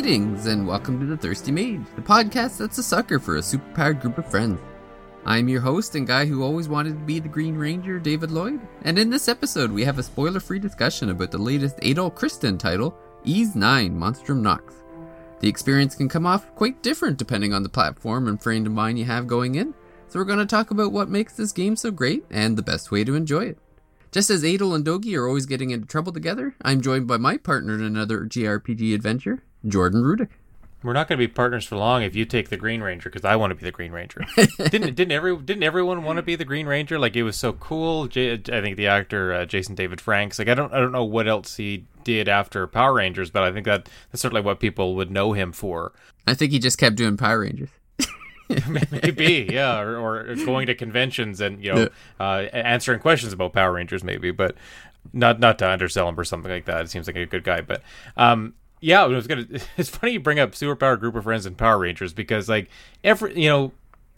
Greetings and welcome to the Thirsty Mage, the podcast that's a sucker for a superpowered group of friends. I'm your host and guy who always wanted to be the Green Ranger, David Lloyd, and in this episode we have a spoiler-free discussion about the latest Adol Christin title, Ys 9 Monstrum Nox. The experience can come off quite different depending on the platform and frame of mind you have going in, so we're going to talk about what makes this game so great and the best way to enjoy it. Just as Adol and Dogi are always getting into trouble together, I'm joined by my partner in another JRPG adventure, Jordan Rudick. We're not going to be partners for long if you take the Green Ranger because I want to be the Green Ranger. didn't didn't every didn't everyone want to be the Green Ranger? Like it was so cool. J- I think the actor uh, Jason David Franks. Like I don't I don't know what else he did after Power Rangers, but I think that that's certainly what people would know him for. I think he just kept doing Power Rangers. maybe yeah or, or, going to conventions and you know uh, answering questions about power rangers maybe but not not to undersell him or something like that it seems like a good guy but um yeah, it was gonna. It's funny you bring up superpower group of friends and Power Rangers because like every you know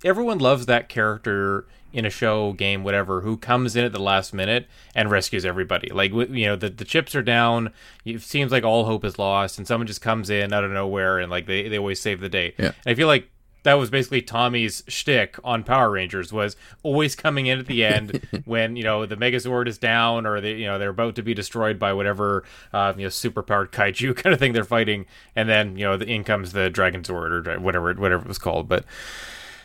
everyone loves that character in a show, game, whatever, who comes in at the last minute and rescues everybody. Like you know, the the chips are down. It seems like all hope is lost, and someone just comes in out of nowhere and like they they always save the day. Yeah. And I feel like that was basically Tommy's shtick on Power Rangers was always coming in at the end when you know the Megazord is down or they you know they're about to be destroyed by whatever uh, you know superpowered kaiju kind of thing they're fighting, and then you know the in comes the Dragon Zord or whatever whatever it was called, but.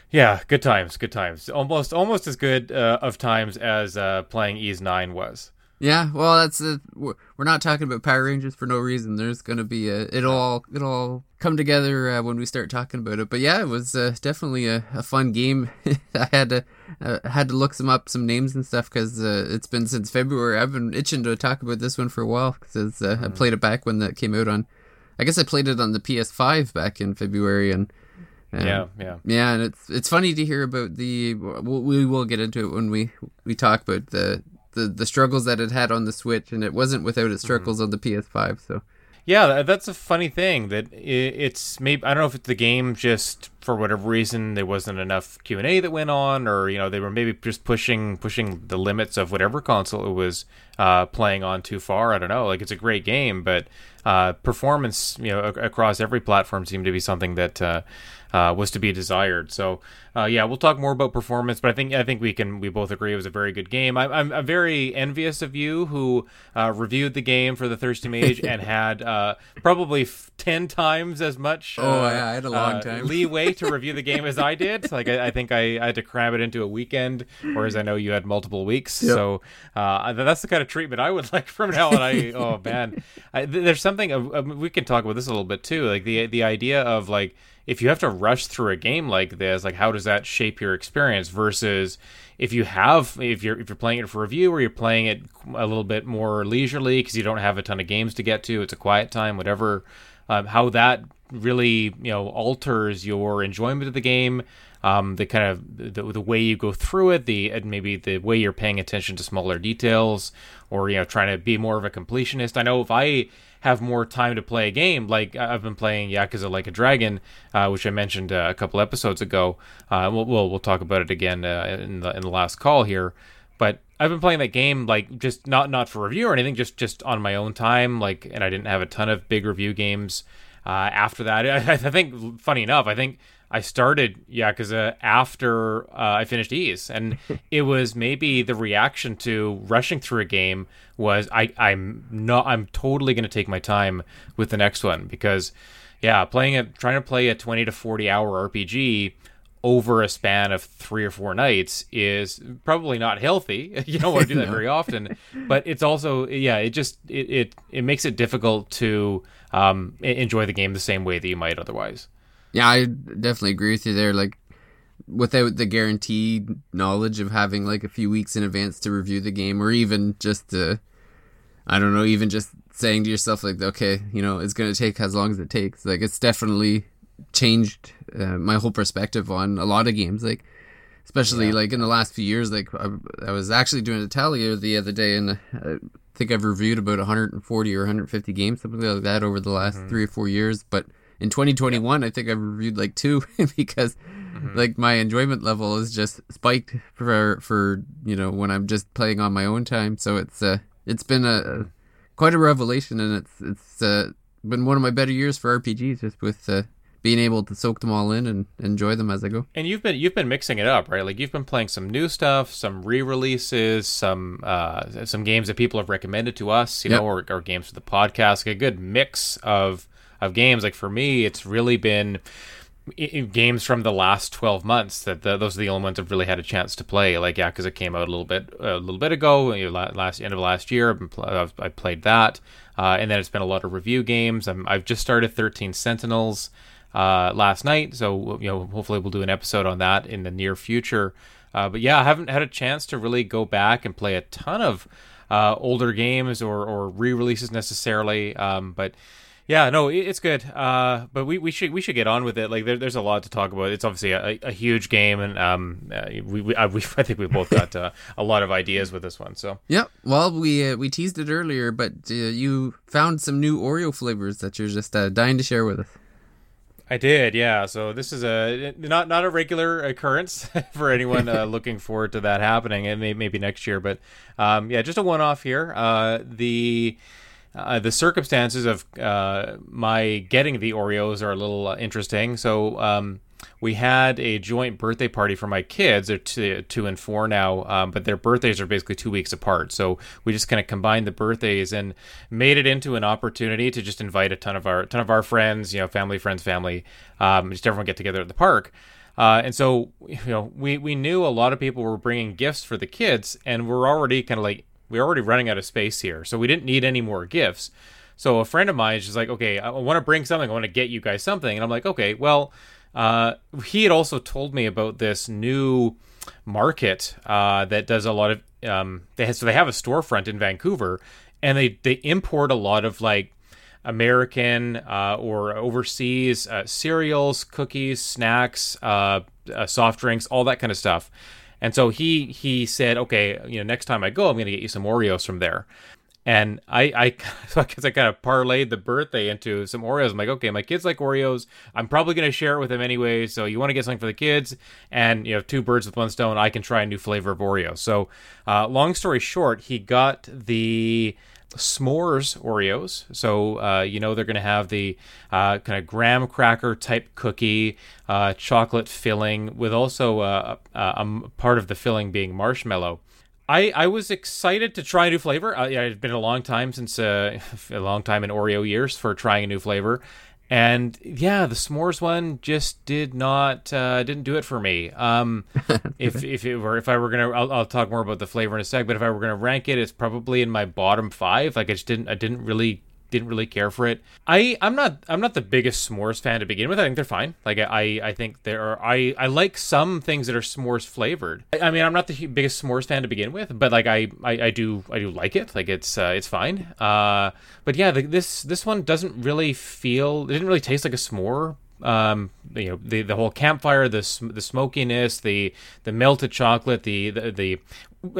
Yeah, good times, good times. Almost, almost as good uh, of times as uh, playing Ys Nine was. Yeah, well, that's a, we're not talking about Power Rangers for no reason. There's going to be a it'll all it'll all come together uh, when we start talking about it. But yeah, it was uh, definitely a, a fun game. I had to uh, had to look some up some names and stuff because uh, it's been since February. I've been itching to talk about this one for a while because uh, mm-hmm. I played it back when that came out on. I guess I played it on the PS5 back in February and. yeah, yeah, yeah, and it's it's funny to hear about the. We'll, we will get into it when we we talk about the the the struggles that it had on the Switch, and it wasn't without its mm-hmm. struggles mm-hmm. on the PS5. So. Yeah, that's a funny thing that it's maybe I don't know if it's the game just for whatever reason there wasn't enough Q and A that went on, or you know they were maybe just pushing pushing the limits of whatever console it was uh, playing on too far. I don't know. Like it's a great game, but uh, performance you know across every platform seemed to be something that uh, uh, was to be desired. So uh, yeah, we'll talk more about performance, but I think I think we can we both agree it was a very good game. I, I'm, I'm very envious of you who uh, reviewed the game for the Thirsty Mage and had uh, probably f- ten times as much. oh uh, yeah, I had a long uh, time leeway to review the game as I did. Like I, I think I, I, had to cram it into a weekend, whereas I know you had multiple weeks. Yep. So that's the kind of treatment I would like from now. And I oh man, I, there's something we can talk about this a little bit too. Like the the idea of like if you have to rush through a game like this, like how does that shape your experience versus if you have if you're if you're playing it for review or you're playing it a little bit more leisurely because you don't have a ton of games to get to, it's a quiet time, whatever. Um, how that really you know alters your enjoyment of the game um, the kind of the, the way you go through it, the maybe the way you're paying attention to smaller details, or you know trying to be more of a completionist. I know if I have more time to play a game. Like I've been playing Yakuza Like a Dragon, uh, which I mentioned uh, a couple episodes ago. Uh, we'll, we'll, we'll talk about it again uh, in the in the last call here. But I've been playing that game like just not not for review or anything, just just on my own time. Like, and I didn't have a ton of big review games uh, after that. I, I think, funny enough, I think I started Yakuza after uh, I finished Ys, and it was maybe the reaction to rushing through a game was I I'm not I'm totally going to take my time with the next one because yeah, playing it trying to play a 20 to 40 hour RPG over a span of three or four nights is probably not healthy. You don't want to do that no. very often, but it's also yeah, it just it it, it makes it difficult to um, enjoy the game the same way that you might otherwise. Yeah, I definitely agree with you there. Like, without the guaranteed knowledge of having like a few weeks in advance to review the game, or even just to, I don't know, even just saying to yourself like, okay, you know, it's gonna take as long as it takes. Like, it's definitely changed uh, my whole perspective on a lot of games. Like, especially yeah. like in the last few years. Like, I, I was actually doing a tally the other day, and I think I've reviewed about 140 or 150 games, something like that, over the last mm-hmm. three or four years. But in 2021 i think i've reviewed like two because mm-hmm. like my enjoyment level is just spiked for for you know when i'm just playing on my own time so it's uh it's been a, a quite a revelation and it's it's uh been one of my better years for RPGs, just with uh, being able to soak them all in and enjoy them as I go. And you've been you've been mixing it up, right? Like you've been playing some new stuff, some re-releases, some uh, some games that people have recommended to us, you yep. know, or, or games for the podcast. Like a good mix of of games. Like for me, it's really been games from the last 12 months that the, those are the only ones I've really had a chance to play like yeah because it came out a little bit a little bit ago last end of last year I played that uh, and then it's been a lot of review games i have just started 13 Sentinels uh, last night so you know hopefully we'll do an episode on that in the near future uh, but yeah I haven't had a chance to really go back and play a ton of uh, older games or, or re-releases necessarily um, but yeah, no, it's good. Uh, but we, we should we should get on with it. Like there, there's a lot to talk about. It's obviously a, a huge game, and um, uh, we, we, I, we, I think we both got uh, a lot of ideas with this one. So yeah, well, we uh, we teased it earlier, but uh, you found some new Oreo flavors that you're just uh, dying to share with us. I did, yeah. So this is a not not a regular occurrence for anyone uh, looking forward to that happening. It may maybe next year, but um, yeah, just a one off here. Uh, the uh, the circumstances of uh, my getting the Oreos are a little uh, interesting. So um, we had a joint birthday party for my kids. They're two, two and four now, um, but their birthdays are basically two weeks apart. So we just kind of combined the birthdays and made it into an opportunity to just invite a ton of our ton of our friends, you know, family, friends, family, um, just everyone get together at the park. Uh, and so, you know, we, we knew a lot of people were bringing gifts for the kids, and we're already kind of like we're already running out of space here, so we didn't need any more gifts. So a friend of mine is just like, okay, I want to bring something. I want to get you guys something, and I'm like, okay, well, uh, he had also told me about this new market uh, that does a lot of. Um, they have, so they have a storefront in Vancouver, and they they import a lot of like American uh, or overseas uh, cereals, cookies, snacks, uh, uh, soft drinks, all that kind of stuff. And so he he said, okay, you know, next time I go, I'm going to get you some Oreos from there. And I, I, so I guess I kind of parlayed the birthday into some Oreos. I'm like, okay, my kids like Oreos. I'm probably going to share it with them anyway. So you want to get something for the kids, and you know, two birds with one stone. I can try a new flavor of Oreo. So, uh, long story short, he got the s'mores Oreos. So uh, you know they're going to have the uh, kind of graham cracker type cookie, uh, chocolate filling, with also uh, a, a, part of the filling being marshmallow. I, I was excited to try a new flavor. Uh, yeah, it's been a long time since uh, a long time in Oreo years for trying a new flavor, and yeah, the s'mores one just did not uh, didn't do it for me. Um, if if it were if I were gonna, I'll, I'll, talk more about the flavor in a sec. But if I were gonna rank it, it's probably in my bottom five. Like I just didn't I didn't really didn't really care for it. I I'm not I'm not the biggest s'mores fan to begin with. I think they're fine. Like I I think there are I I like some things that are s'mores flavored. I, I mean I'm not the biggest s'mores fan to begin with, but like I I, I do I do like it. Like it's uh, it's fine. Uh, but yeah, the, this this one doesn't really feel. It didn't really taste like a s'more um you know the the whole campfire the the smokiness the the melted chocolate the, the the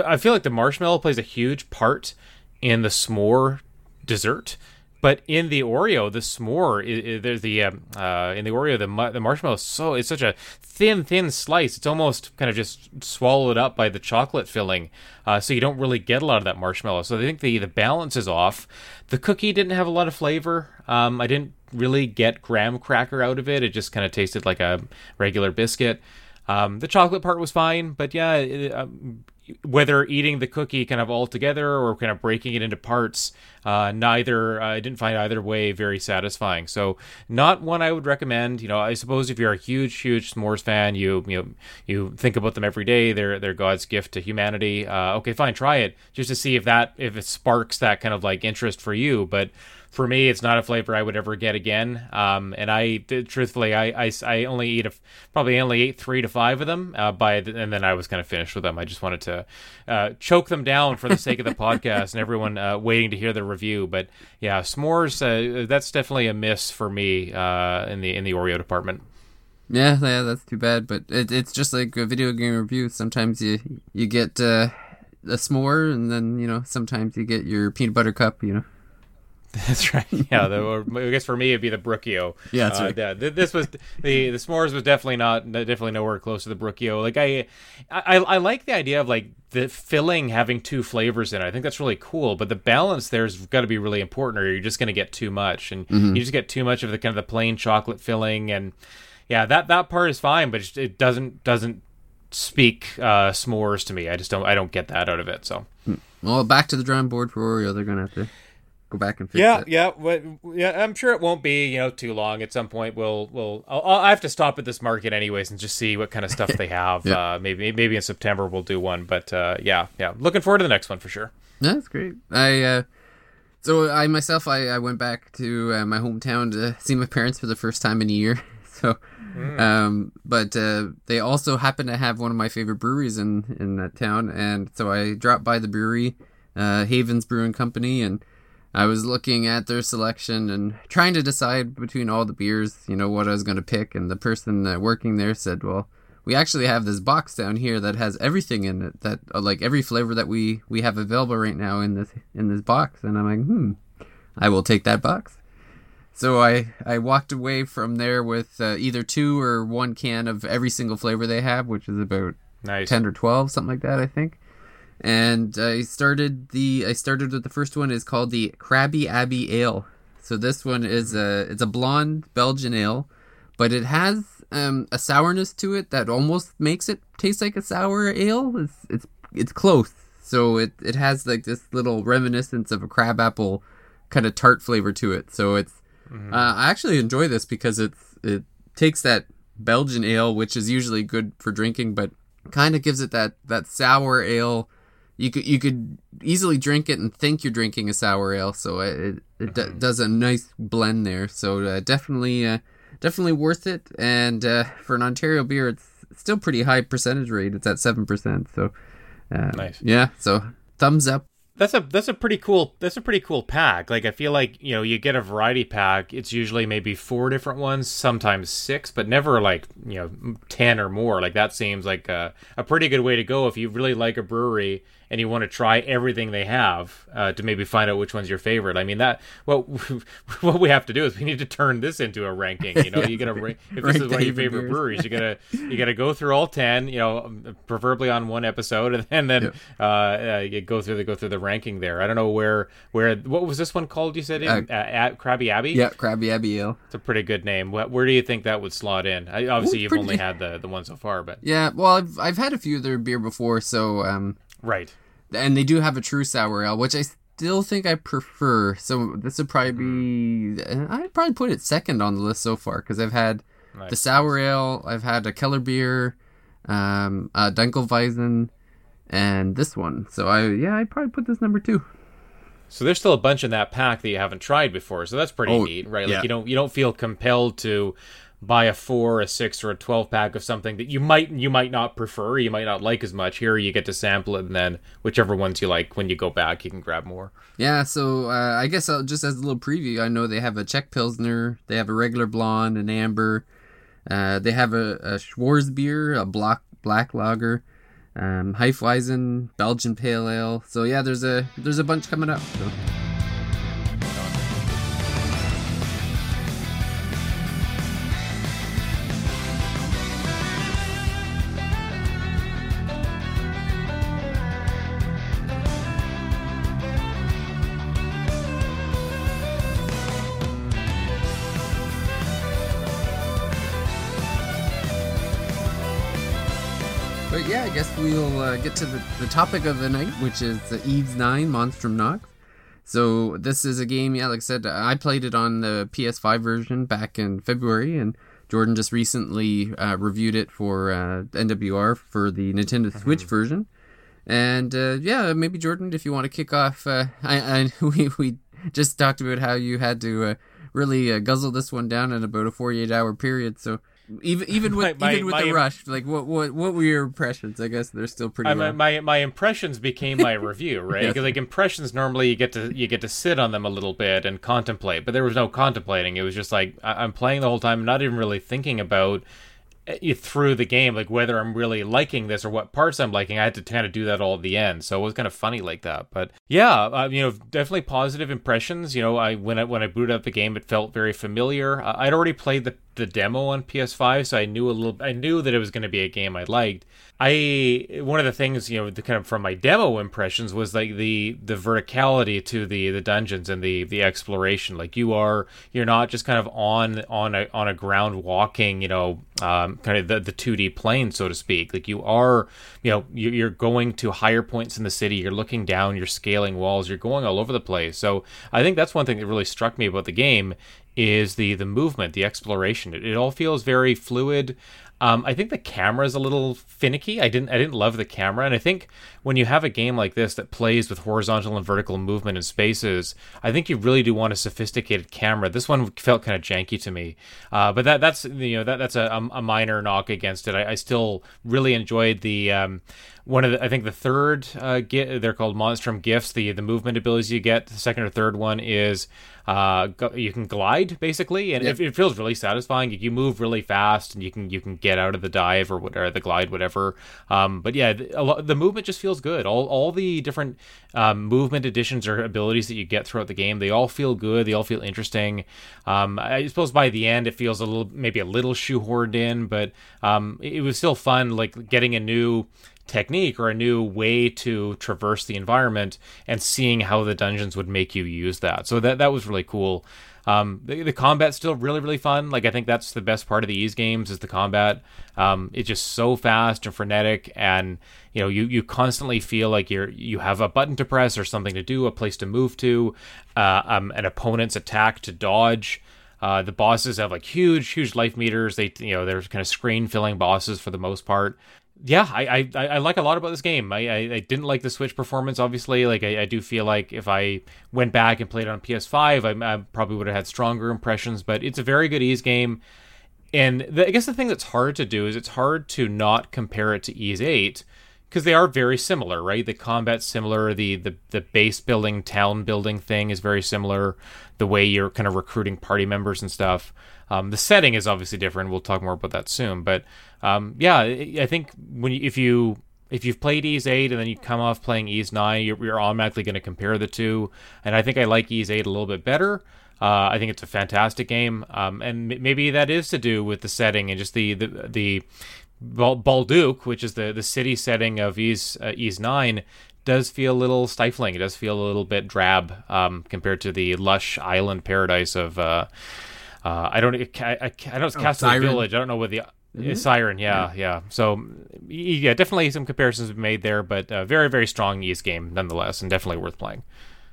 i feel like the marshmallow plays a huge part in the s'more dessert but in the Oreo, the s'more, there's the um, uh, in the Oreo, the the marshmallow is so it's such a thin, thin slice. It's almost kind of just swallowed up by the chocolate filling, uh, so you don't really get a lot of that marshmallow. So I think the the balance is off. The cookie didn't have a lot of flavor. Um, I didn't really get graham cracker out of it. It just kind of tasted like a regular biscuit. Um, the chocolate part was fine, but yeah, it, um, whether eating the cookie kind of all together or kind of breaking it into parts, uh, neither uh, I didn't find either way very satisfying. So not one I would recommend. You know, I suppose if you're a huge, huge s'mores fan, you you know, you think about them every day. They're they're God's gift to humanity. Uh, okay, fine, try it just to see if that if it sparks that kind of like interest for you. But for me, it's not a flavor I would ever get again. Um, and I, truthfully, I, I, I only eat a, probably only ate three to five of them. Uh, by the, and then I was kind of finished with them. I just wanted to uh, choke them down for the sake of the podcast and everyone uh, waiting to hear the review. But yeah, s'mores, uh, that's definitely a miss for me uh, in the in the Oreo department. Yeah, yeah, that's too bad. But it, it's just like a video game review. Sometimes you you get uh, a s'more, and then you know sometimes you get your peanut butter cup. You know. That's right. Yeah, the, I guess for me it'd be the Brookio. Yeah, that's Uh, right. yeah, th- this was the the s'mores was definitely not definitely nowhere close to the Brookio. Like I, I, I like the idea of like the filling having two flavors in it. I think that's really cool. But the balance there's got to be really important, or you're just going to get too much, and Mm-hmm. you just get too much of the kind of the plain chocolate filling. And yeah, that that part is fine, but it, it doesn't doesn't speak uh, s'mores to me. I just don't I don't get that out of it. So. Well, back to the drawing board for Oreo. They're gonna have to go back and fix Yeah, it. yeah, but, yeah. I'm sure it won't be you know too long. At some point, we'll we'll I'll, I'll have to stop at this market anyways and just see what kind of stuff they have. Yeah. uh, maybe maybe in September we'll do one. But uh, yeah, yeah, looking forward to the next one for sure. Yeah, that's great. I uh, so I myself I, I went back to uh, my hometown to see my parents for the first time in a year. So, um, but uh, they also happen to have one of my favorite breweries in in that town, and so I dropped by the brewery, uh, Havens Brewing Company, and I was looking at their selection and trying to decide between all the beers, you know, what I was going to pick. And the person uh, working there said, "Well, we actually have this box down here that has everything in it that uh, like every flavor that we we have available right now in this in this box." And I'm like, "Hmm, I will take that box." So I I walked away from there with uh, either two or one can of every single flavor they have, which is about Nice. 10 or 12 something like that i think and i started the i started with the first one is called the krabby abbey ale. So this one is a it's a blonde belgian ale but it has um, a sourness to it that almost makes it taste like a sour ale. It's it's it's close. So it it has like this little reminiscence of a crabapple kind of tart flavor to it. So it's uh, I actually enjoy this because it's it takes that Belgian ale, which is usually good for drinking, but kind of gives it that that sour ale. You could you could easily drink it and think you're drinking a sour ale, so it it, it d- does a nice blend there. So uh, definitely uh, definitely worth it. And uh, for an Ontario beer, it's still pretty high percentage rate. It's at seven percent. So uh, Nice. yeah. So thumbs up. That's a that's a pretty cool that's a pretty cool pack. Like I feel like you know you get a variety pack. It's usually maybe four different ones, sometimes six, but never like you know ten or more. Like that seems like a, a pretty good way to go if you really like a brewery and you want to try everything they have uh, to maybe find out which one's your favorite. I mean that what what we have to do is we need to turn this into a ranking. You know, you gotta rank if this is one of your favorite breweries, you gotta you gotta go through all ten. You know, preferably on one episode, and then uh, uh, you go through the go through the ranking there. I don't know where where what was this one called? You said Uh, uh, at Krabby Abbey. Yeah, Krabby Abbey ale. it's a pretty good name. What, where do you think that would slot in? I, obviously, Ooh, you've pretty- only had the the one so far, but Yeah, well, I've I've had a few of their beer before, so um, right. and they do have a true sour ale, which I still think I prefer. So this would probably be I'd probably put it second on the list so far because I've had Nice. the sour ale, I've had a Keller beer, um, uh, Dunkelweizen, and this one. So I yeah, I'd probably put this number two. So there's still a bunch in that pack that you haven't tried before. So that's pretty Oh, neat, right? Like yeah. you don't you don't feel compelled to buy a four, a six, or a twelve pack of something that you might you might not prefer, you might not like as much. Here you get to sample it, and then whichever ones you like, when you go back, you can grab more. Yeah, so uh, I guess I'll, just as a little preview, I know they have a Czech Pilsner, they have a regular blonde, an amber, uh, they have a, a Schwarzbier, a black black lager, um, Hefeweizen, Belgian Pale Ale. So yeah, there's a there's a bunch coming up. So. Get to the, the topic of the night, which is the Ys 9 Monstrum Nox. So this is a game, yeah, like I said, I played it on the PS5 version back in February, and Jordan just recently uh, reviewed it for uh, NWR for the Nintendo Switch version. And uh, yeah, maybe Jordan, if you want to kick off, uh, I, I we we just talked about how you had to uh, really uh, guzzle this one down in about a forty-eight hour period. So even even with My- even with the my- rush, like what what what were your impressions? I guess they're still pretty. I, low. my, my impressions became my review, right? Yes. Because like impressions, normally you get to you get to sit on them a little bit and contemplate, but there was no contemplating. It was just like I, I'm playing the whole time, not even really thinking about eh, through the game, like whether I'm really liking this or what parts I'm liking. I had to kind of do that all at the end, so it was kind of funny like that. But yeah, uh, you know, definitely positive impressions. You know, I when I when I booted up the game, it felt very familiar. I'd already played the the demo on PS5, so I knew a little. I knew that it was going to be a game I liked. I one of the things you know, the kind of from my demo impressions was like the the verticality to the the dungeons and the the exploration. Like you are, you're not just kind of on on a on a ground walking, you know, um, kind of the the two D plane, so to speak. Like you are, you know, you're going to higher points in the city. You're looking down. You're scaling walls. You're going all over the place. So I think that's one thing that really struck me about the game is the the movement, the exploration. It, it all feels very fluid. Um, I think the camera is a little finicky. I didn't I didn't love the camera, and I think when you have a game like this that plays with horizontal and vertical movement in spaces, I think you really do want a sophisticated camera. This one felt kind of janky to me, uh, but that that's you know that that's a, a minor knock against it. I, I still really enjoyed the. Um, one of the, I think the third uh, get, they're called Monstrum gifts. The the movement abilities you get. The second or third one is uh, you can glide basically, and yep. it, it, feels really satisfying. You move really fast, and you can you can get out of the dive or whatever the glide, whatever. Um, but yeah, the, lot, the, movement just feels good. All all the different um, movement additions or abilities that you get throughout the game, they all feel good. They all feel interesting. Um, I suppose by the end, it feels a little maybe a little shoehorned in, but um, it, it was still fun. Like getting a new technique or a new way to traverse the environment and seeing how the dungeons would make you use that. So that that was really cool. Um, the, the combat's still really really fun. Like I think that's the best part of the Ys games is the combat. Um, it's just so fast and frenetic, and you know you you constantly feel like you're you have a button to press or something to do, a place to move to, uh, um, an opponent's attack to dodge. Uh, the bosses have like huge, huge life meters. They, you know, they're kind of screen filling bosses for the most part yeah, I, I, I like a lot about this game. I, I, I didn't like the Switch performance, obviously. Like I, I, do feel like if I went back and played it on PS5, I, I probably would have had stronger impressions. But it's a very good Ys game, and the, I guess the thing that's hard to do is it's hard to not compare it to Ys Eight because they are very similar, right? The combat's similar, the, the the base building, town building thing is very similar. The way you're kind of recruiting party members and stuff. Um, the setting is obviously different. We'll talk more about that soon. But um, yeah, I think when you, if you if you've played Ys 8 and then you come off playing Ys 9, you're, you're automatically going to compare the two. And I think I like Ys 8 a little bit better. Uh, I think it's a fantastic game, um, and m- maybe that is to do with the setting and just the the, the Balduq, which is the, the city setting of Ys uh, Ys 9, does feel a little stifling. It does feel a little bit drab um, compared to the lush island paradise of. Uh, uh, I don't. I, I, I know it's oh, Castle Village. I don't know what the mm-hmm. Seiren. Yeah, yeah, yeah, So yeah, definitely some comparisons we made there, but uh, very very strong Ys game nonetheless, and definitely worth playing.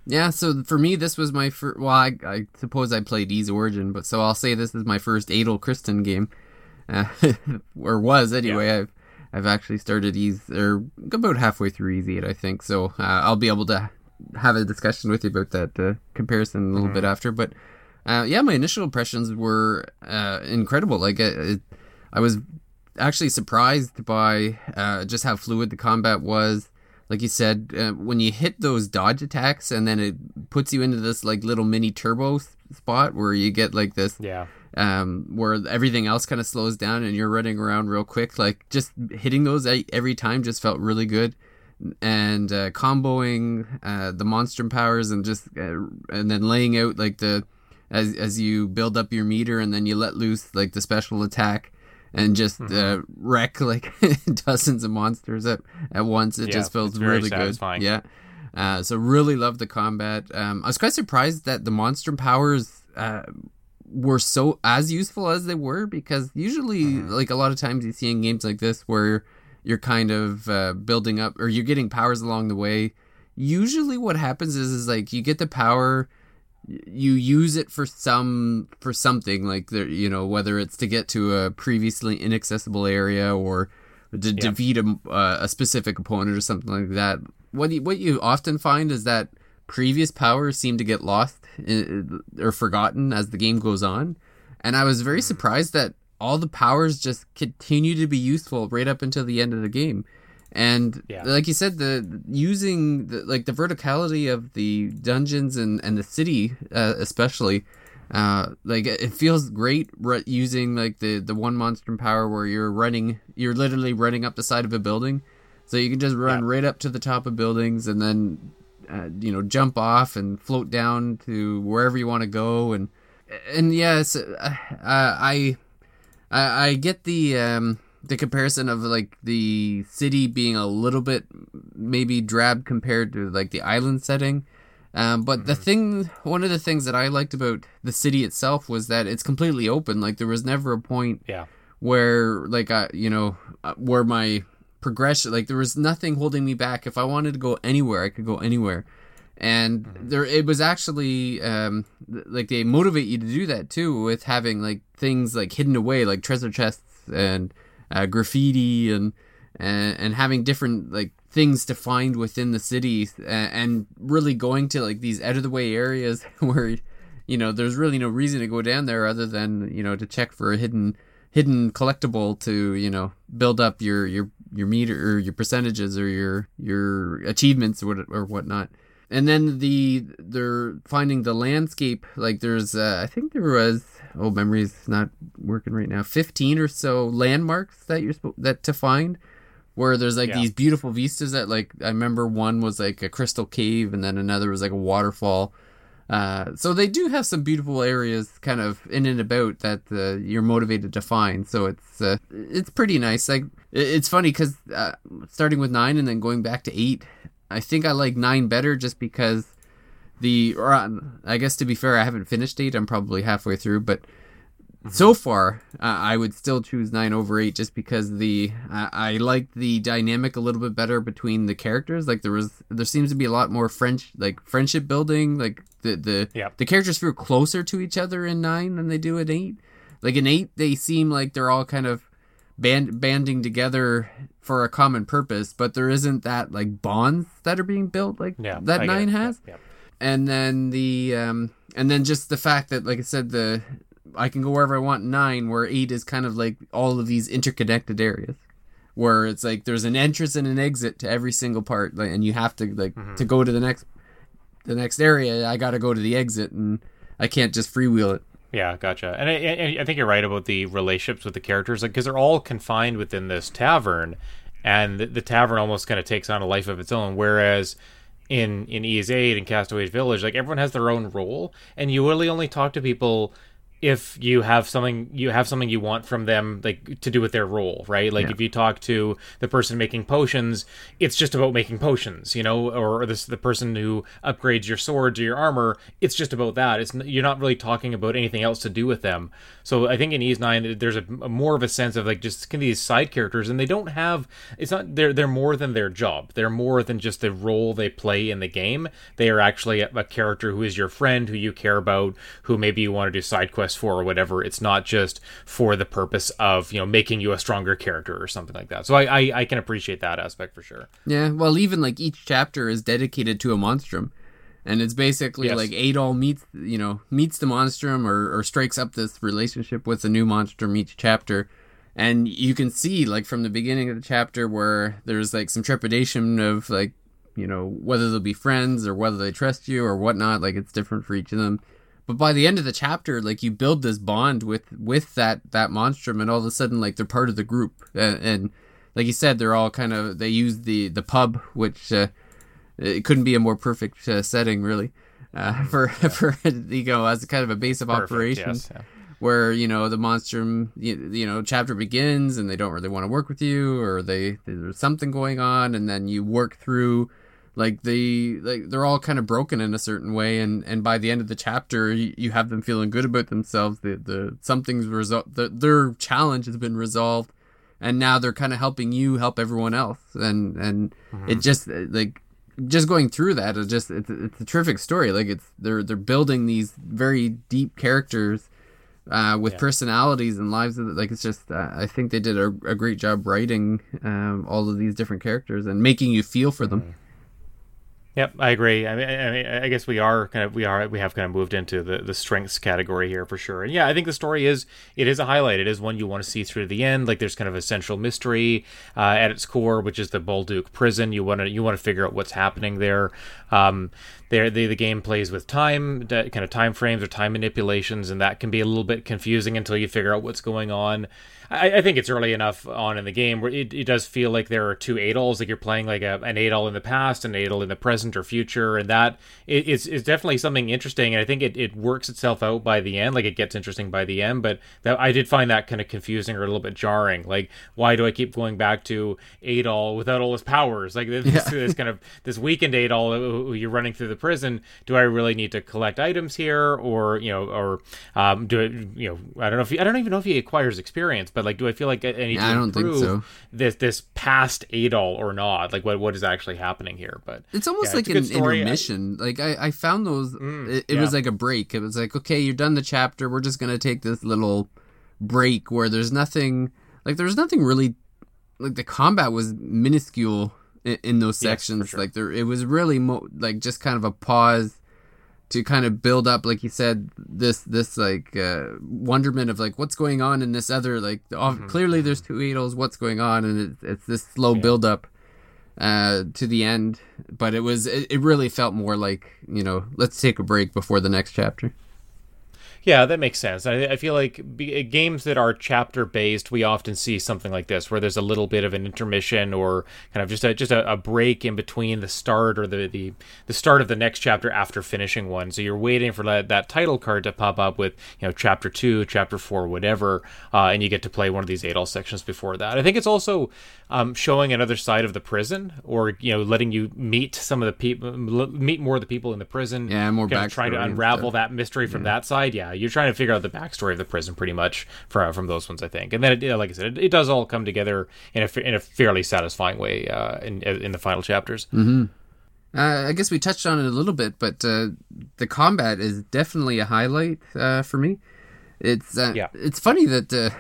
Yeah, so for me, this was my first. Well, I, I, suppose I played Ys Origin, but so I'll say this is my first Adol Christin game, uh, or was anyway. Yeah. I've I've actually started Ys or about halfway through Ys 8, I think. So uh, I'll be able to have a discussion with you about that uh, comparison a little mm-hmm. bit after. But uh, yeah, my initial impressions were uh, incredible. Like it, I was actually surprised by uh, just how fluid the combat was. Like you said, uh, when you hit those dodge attacks, and then it puts you into this like little mini turbo spot where you get like this, yeah, um, where everything else kind of slows down and you're running around real quick. Like just hitting those every time just felt really good and uh, comboing uh, the monster powers and just uh, and then laying out like the as as you build up your meter and then you let loose like the special attack and just mm-hmm. uh, wreck like dozens of monsters at, at once. It yeah, just feels really satisfying. good. Yeah. Uh, so really love the combat. Um, I was quite surprised that the monster powers uh, were so as useful as they were because usually, mm-hmm. like a lot of times, you see in games like this where you're kind of uh, building up or you're getting powers along the way. Usually, what happens is is like you get the power you use it for some for something like there you know whether it's to get to a previously inaccessible area or to yeah. defeat a, uh, a specific opponent or something like that what you, what you often find is that previous powers seem to get lost or forgotten as the game goes on and i was very hmm. surprised that all the powers just continue to be useful right up until the end of the game and yeah. like you said the using the, like the verticality of the dungeons and and the city uh, especially Uh, like it feels great using like the the one monster power where you're running, you're literally running up the side of a building, so you can just run yeah. right up to the top of buildings and then uh, you know jump off and float down to wherever you want to go and and yes, uh, I, I I get the um the comparison of like the city being a little bit maybe drab compared to like the island setting. Um, but mm-hmm. the thing, one of the things that I liked about the city itself was that it's completely open. Like there was never a point yeah. where like I, you know, uh, where my progression, like there was nothing holding me back. If I wanted to go anywhere, I could go anywhere. And mm-hmm. there, it was actually um, like they motivate you to do that too, with having like things like hidden away, like treasure chests and uh, graffiti and, and and having different like things to find within the city and, and really going to like these out of the way areas where you know there's really no reason to go down there other than you know to check for a hidden hidden collectible to you know build up your your your meter or your percentages or your your achievements or, what, or whatnot and then the they're finding the landscape like there's uh, i think there was oh memory's not working right now 15 or so landmarks that you're supposed that to find where there's like yeah. these beautiful vistas that like i remember one was like a crystal cave and then another was like a waterfall uh, so they do have some beautiful areas kind of in and about that uh, you're motivated to find so it's uh, it's pretty nice like it's funny because uh, starting with nine and then going back to eight i think i like nine better just because the or I guess to be fair, I haven't finished eight. I'm probably halfway through, but mm-hmm. so far uh, I would still choose nine over eight just because the uh, I like the dynamic a little bit better between the characters. Like there was there seems to be a lot more French like friendship building. Like the the yep. the characters feel closer to each other in nine than they do in eight. Like in eight, they seem like they're all kind of band banding together for a common purpose, but there isn't that like bonds that are being built like yeah, that I nine has. And then the um, and then just the fact that, like I said, the I can go wherever I want. Nine, where eight is kind of like all of these interconnected areas, where it's like there's an entrance and an exit to every single part, like, and you have to like mm-hmm. to go to the next the next area. I got to go to the exit, and I can't just freewheel it. Yeah, gotcha. And I, I, think you're right about the relationships with the characters, like because they're all confined within this tavern, and the, the tavern almost kind of takes on a life of its own. Whereas in in Ys 8 and Castaway Village, like everyone has their own role, and you really only talk to people if you have something you have something you want from them like to do with their role right? Like yeah. if you talk to the person making potions it's just about making potions you know or this the person who upgrades your swords or your armor it's just about that. It's you're not really talking about anything else to do with them so i think in Ys 9 there's a, a more of a sense of like just can these side characters and they don't have it's not they're they're more than their job they're more than just the role they play in the game they are actually a, a character who is your friend who you care about who maybe you want to do side quests for or whatever. It's not just for the purpose of you know making you a stronger character or something like that. So I I, I can appreciate that aspect for sure. Yeah, well, even like each chapter is dedicated to a monstrum. And it's basically yes. like Adol meets, you know, meets the monstrum or, or strikes up this relationship with the new monstrum each chapter. And you can see like from the beginning of the chapter where there's like some trepidation of like you know whether they'll be friends or whether they trust you or whatnot like it's different for each of them. But by the end of the chapter like you build this bond with with that that monstrum and all of a sudden like they're part of the group. And, and like you said they're all kind of they use the the pub which uh, it couldn't be a more perfect uh, setting really uh, for for you know as a kind of a base of perfect, operations yes, yeah. where you know the monster, you, you know chapter begins and they don't really want to work with you or they there's something going on and then you work through like they like they're all kind of broken in a certain way and and by the end of the chapter you, you have them feeling good about themselves the the something's resolved the, their challenge has been resolved and now they're kind of helping you help everyone else and and mm-hmm. it just like just going through that it just it's, it's a terrific story like it's they're they're building these very deep characters uh, with yeah. personalities and lives like it's just uh, i think they did a, a great job writing um, all of these different characters and making you feel for them mm-hmm. Yep, I agree. I mean, I, mean, I guess we are kind of we are we have kind of moved into the the strengths category here for sure. And yeah, I think the story is it is a highlight. It is one you want to see through to the end. Like there's kind of a central mystery uh, at its core, which is the Balduq prison. You want to you want to figure out what's happening there. Um, there, the, the game plays with time, kind of time frames or time manipulations, and that can be a little bit confusing until you figure out what's going on. I, I, think it's early enough on in the game where it, it does feel like there are two Adol's, like you're playing like a, an Adol in the past, an Adol in the present or future, and that is is definitely something interesting. And I think it, it works itself out by the end, like it gets interesting by the end. But that I did find that kind of confusing or a little bit jarring. Like, why do I keep going back to Adol without all his powers? Like this, yeah. this kind of this weakened Adol, you're running through the prison. Do I really need to collect items here, or you know, or um, do it? You know, I don't know if he, I don't even know if he acquires experience, but like, do I feel like I need to I don't think so. this this past Adol or not? Like, what what is actually happening here? But it's almost yeah, like it's an intermission. I, like I I found those. Mm, it, it yeah. was like a break. It was like okay, you're done the chapter. We're just gonna take this little break where there's nothing. Like there's nothing really. Like the combat was minuscule in, in those sections. Yes, sure. Like there, it was really mo- like just kind of a pause to kind of build up like you said this this like uh, wonderment of like what's going on in this other like mm-hmm. clearly there's two Adols what's going on and it's, it's this slow yeah. build up uh, to the end but it was it, it really felt more like you know let's take a break before the next chapter yeah, that makes sense. I, I feel like be, games that are chapter based, we often see something like this, where there's a little bit of an intermission or kind of just a just a, a, break in between the start or the, the the start of the next chapter after finishing one. So you're waiting for that, that title card to pop up with you know chapter two, chapter four, whatever, uh, and you get to play one of these Adol sections before that. I think it's also um, showing another side of the prison, or you know, letting you meet some of the people, meet more of the people in the prison. Yeah, more kind of trying to unravel that mystery from yeah. that side. Yeah, you're trying to figure out the backstory of the prison pretty much from from those ones, I think. And then, it, like I said, it, it, does all come together in a in a fairly satisfying way uh, in in the final chapters. Mm-hmm. Uh, I guess we touched on it a little bit, but uh, the combat is definitely a highlight uh, for me. It's uh, yeah. It's funny that uh,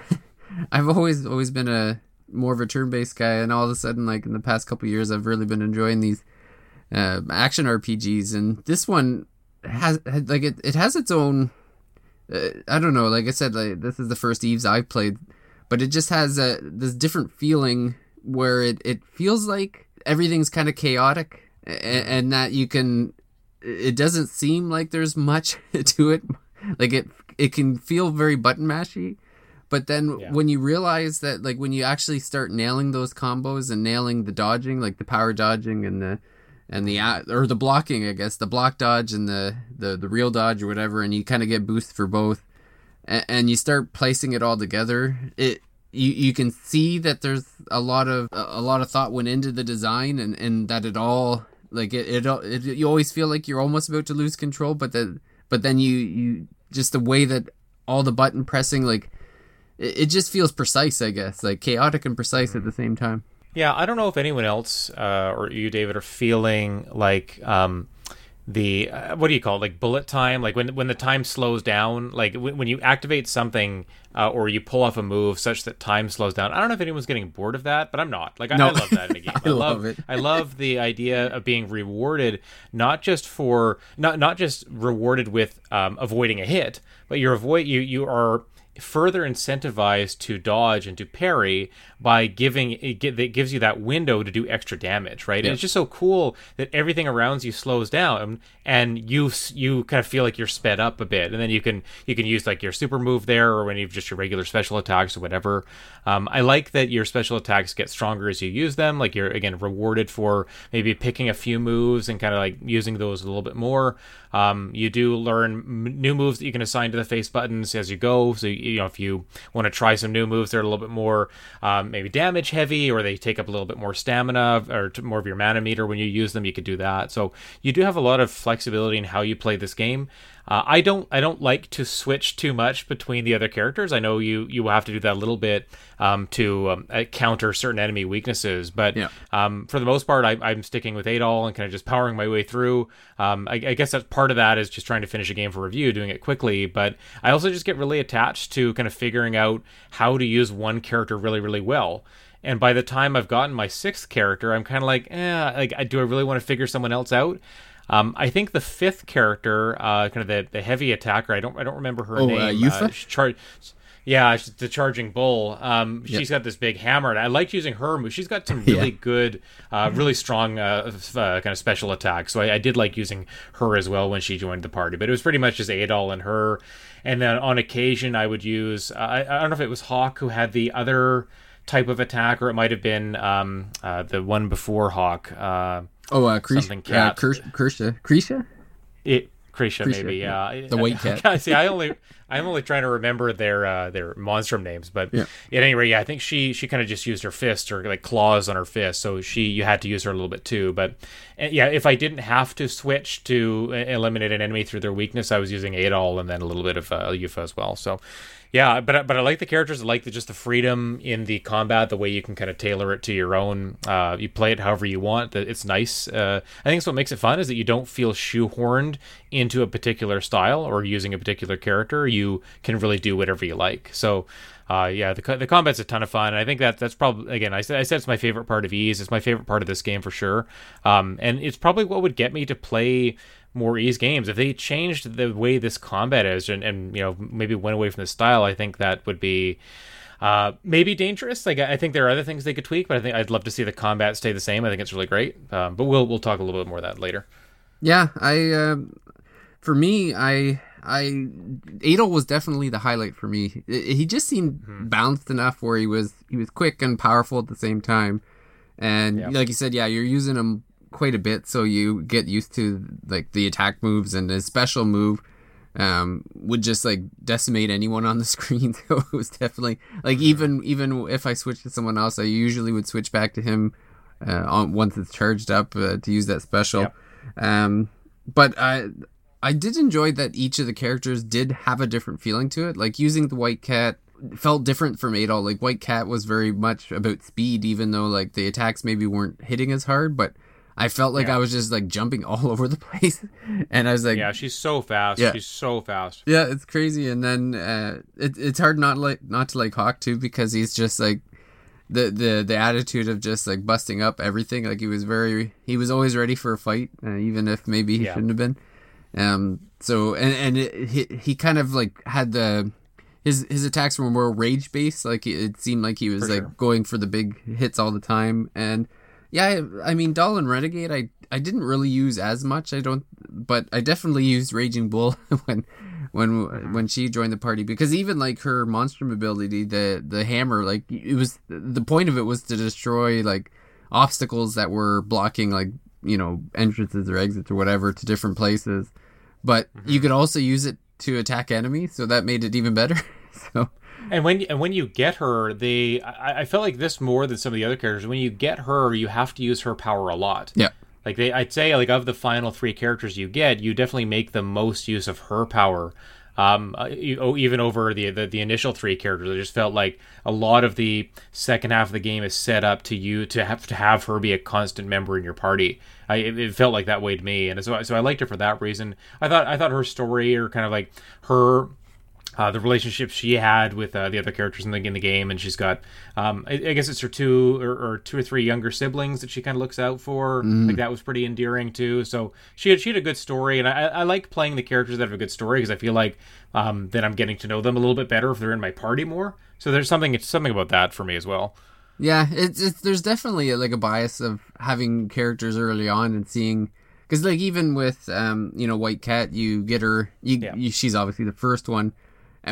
I've always always been a more of a turn-based guy, and all of a sudden, like in the past couple years, I've really been enjoying these action RPGs, and this one has like it, it has its own uh, I don't know. Like I said, like this is the first Ys I've played, but it just has a this different feeling where it it feels like everything's kind of chaotic, and, and that you can. It doesn't seem like there's much to it. Like it, it can feel very button mashy, but then yeah. when you realize that, like when you actually start nailing those combos and nailing the dodging, like the power dodging and the and the or the blocking, I guess, the block dodge and the the, the real dodge or whatever, and you kind of get boost for both, and, and, you start placing it all together. It you you can see that there's a lot of a lot of thought went into the design, and and that it all like it it, it you always feel like you're almost about to lose control, but that but then you you just the way that all the button pressing like it, it just feels precise, I guess, like chaotic and precise at the mm-hmm. same time. Yeah, I don't know if anyone else uh, or you, David, are feeling like um, the uh, what do you call it? Like bullet time, like when when the time slows down, like when, when you activate something uh, or you pull off a move such that time slows down. I don't know if anyone's getting bored of that, but I'm not. Like I, no. I love that in a game. I, I love, it. I love the idea of being rewarded, not just for not not just rewarded with um, avoiding a hit, but you're avoid you you are further incentivized to dodge and to parry by giving it, gives you that window to do extra damage, right? Yeah. And it's just so cool that everything around you slows down and you you kind of feel like you're sped up a bit, and then you can you can use like your super move there, or when you've just your regular special attacks or whatever. Um, I like that your special attacks get stronger as you use them. Like you're again rewarded for maybe picking a few moves and kind of like using those a little bit more. Um, you do learn m- new moves that you can assign to the face buttons as you go. So you know if you want to try some new moves, they're a little bit more um, maybe damage heavy, or they take up a little bit more stamina or more of your mana meter when you use them. You could do that. So you do have a lot of flexibility in how you play this game. Uh, I don't I don't like to switch too much between the other characters. I know you you will have to do that a little bit um, to um, uh, counter certain enemy weaknesses, but yeah. um, for the most part, I, am sticking with Adol and kind of just powering my way through. Um, I, I, guess that's part of that is just trying to finish a game for review, doing it quickly. But I also just get really attached to kind of figuring out how to use one character really really well and by the time I've gotten my sixth character, I'm kind of like, eh, like, do I really want to figure someone else out? Um, I think the fifth character, uh, kind of the, the heavy attacker, I don't I don't remember her Oh, uh, name. Yufa? char- yeah, the charging bull. Um, Yep. she's got this big hammer, and I liked using her move. She's got some really Yeah. good, uh, really strong uh, uh, kind of special attacks. So I, I did like using her as well when she joined the party. But it was pretty much just Adol and her. And then on occasion, I would use uh, I, I don't know if it was Hawk who had the other type of attack, or it might have been um, uh, the one before Hawk. Uh, Oh, uh, Krisha. Something Uh, cat. Krisha. Krisha. Krisha? it Krisha, Krisha, maybe, yeah. yeah. The white cat. See, I only I'm only trying to remember their uh, their monstrum names, but Yeah. at any rate, yeah, I think she she kind of just used her fist or like claws on her fist, so she you had to use her a little bit too. But uh, yeah, if I didn't have to switch to uh, eliminate an enemy through their weakness, I was using Adol and then a little bit of uh, Yufa as well. So. Yeah, but but I like the characters. I like the, just the freedom in the combat, the way you can kind of tailor it to your own. Uh, you play it however you want. It's nice. Uh, I think it's what makes it fun is that you don't feel shoehorned into a particular style or using a particular character. You can really do whatever you like. So. Uh, yeah, the, the combat's a ton of fun, I think that that's probably again I said I said it's my favorite part of Ys. It's my favorite part of this game for sure, um, and it's probably what would get me to play more Ys games. If they changed the way this combat is, and, and you know maybe went away from the style, I think that would be uh, maybe dangerous. Like I think there are other things they could tweak, but I think I'd love to see the combat stay the same. I think it's really great. Um, but we'll we'll talk a little bit more of that later. Yeah, I uh, for me, I I Adol was definitely the highlight for me. He just seemed Mm-hmm. balanced enough where he was he was quick and powerful at the same time, and like you said, yeah, you're using him quite a bit, so you get used to like the attack moves and his special move. Um, would just like decimate anyone on the screen. So it was definitely like even even if I switched to someone else, I usually would switch back to him uh, on once it's charged up uh, to use that special. Yep. Um, but I I did enjoy that each of the characters did have a different feeling to it. Like using the White Cat felt different from Adol. Like White Cat was very much about speed, even though like the attacks maybe weren't hitting as hard. But I felt like Yeah. I was just like jumping all over the place, and I was like, Yeah, she's so fast. Yeah. She's so fast. yeah, it's crazy. And then uh, it, it's hard not like not to like Hawk too because he's just like the the the attitude of just like busting up everything. Like he was very he was always ready for a fight, uh, even if maybe he Yeah. shouldn't have been. Um. So and and it, he he kind of like had the his his attacks were more rage based. Like it seemed like he was For like sure. going for the big hits all the time. And yeah, I, I mean Doll and Renegade, I I didn't really use as much. I don't, but I definitely used Raging Bull when when when she joined the party because even like her monster ability, the the hammer, like it was the point of it was to destroy like obstacles that were blocking like you know entrances or exits or whatever to different places. But you mm-hmm. could also use it to attack enemies, so that made it even better. so And when and when you get her, they I, I felt like this more than some of the other characters. When you get her, you have to use her power a lot. yeah, Like they, I'd say, like of the final three characters you get, you definitely make the most use of her power. Um, uh, oh, even over the, the the initial three characters, I just felt like a lot of the second half of the game is set up to you to have to have her be a constant member in your party. I, it, it felt like that way to me, and so so I liked her for that reason. I thought I thought her story or kind of like her uh, the relationship she had with uh, the other characters in the in the game, and she's got, um, I, I guess it's her two or, or two or three younger siblings that she kind of looks out for. Like that was pretty endearing too. So she had she had a good story, and I, I like playing the characters that have a good story because I feel like um, then I'm getting to know them a little bit better if they're in my party more. So there's something it's something about that for me as well. Yeah, it's, it's there's definitely a, like a bias of having characters early on and seeing because like even with um you know White Cat, you get her, you, Yeah. you she's obviously the first one,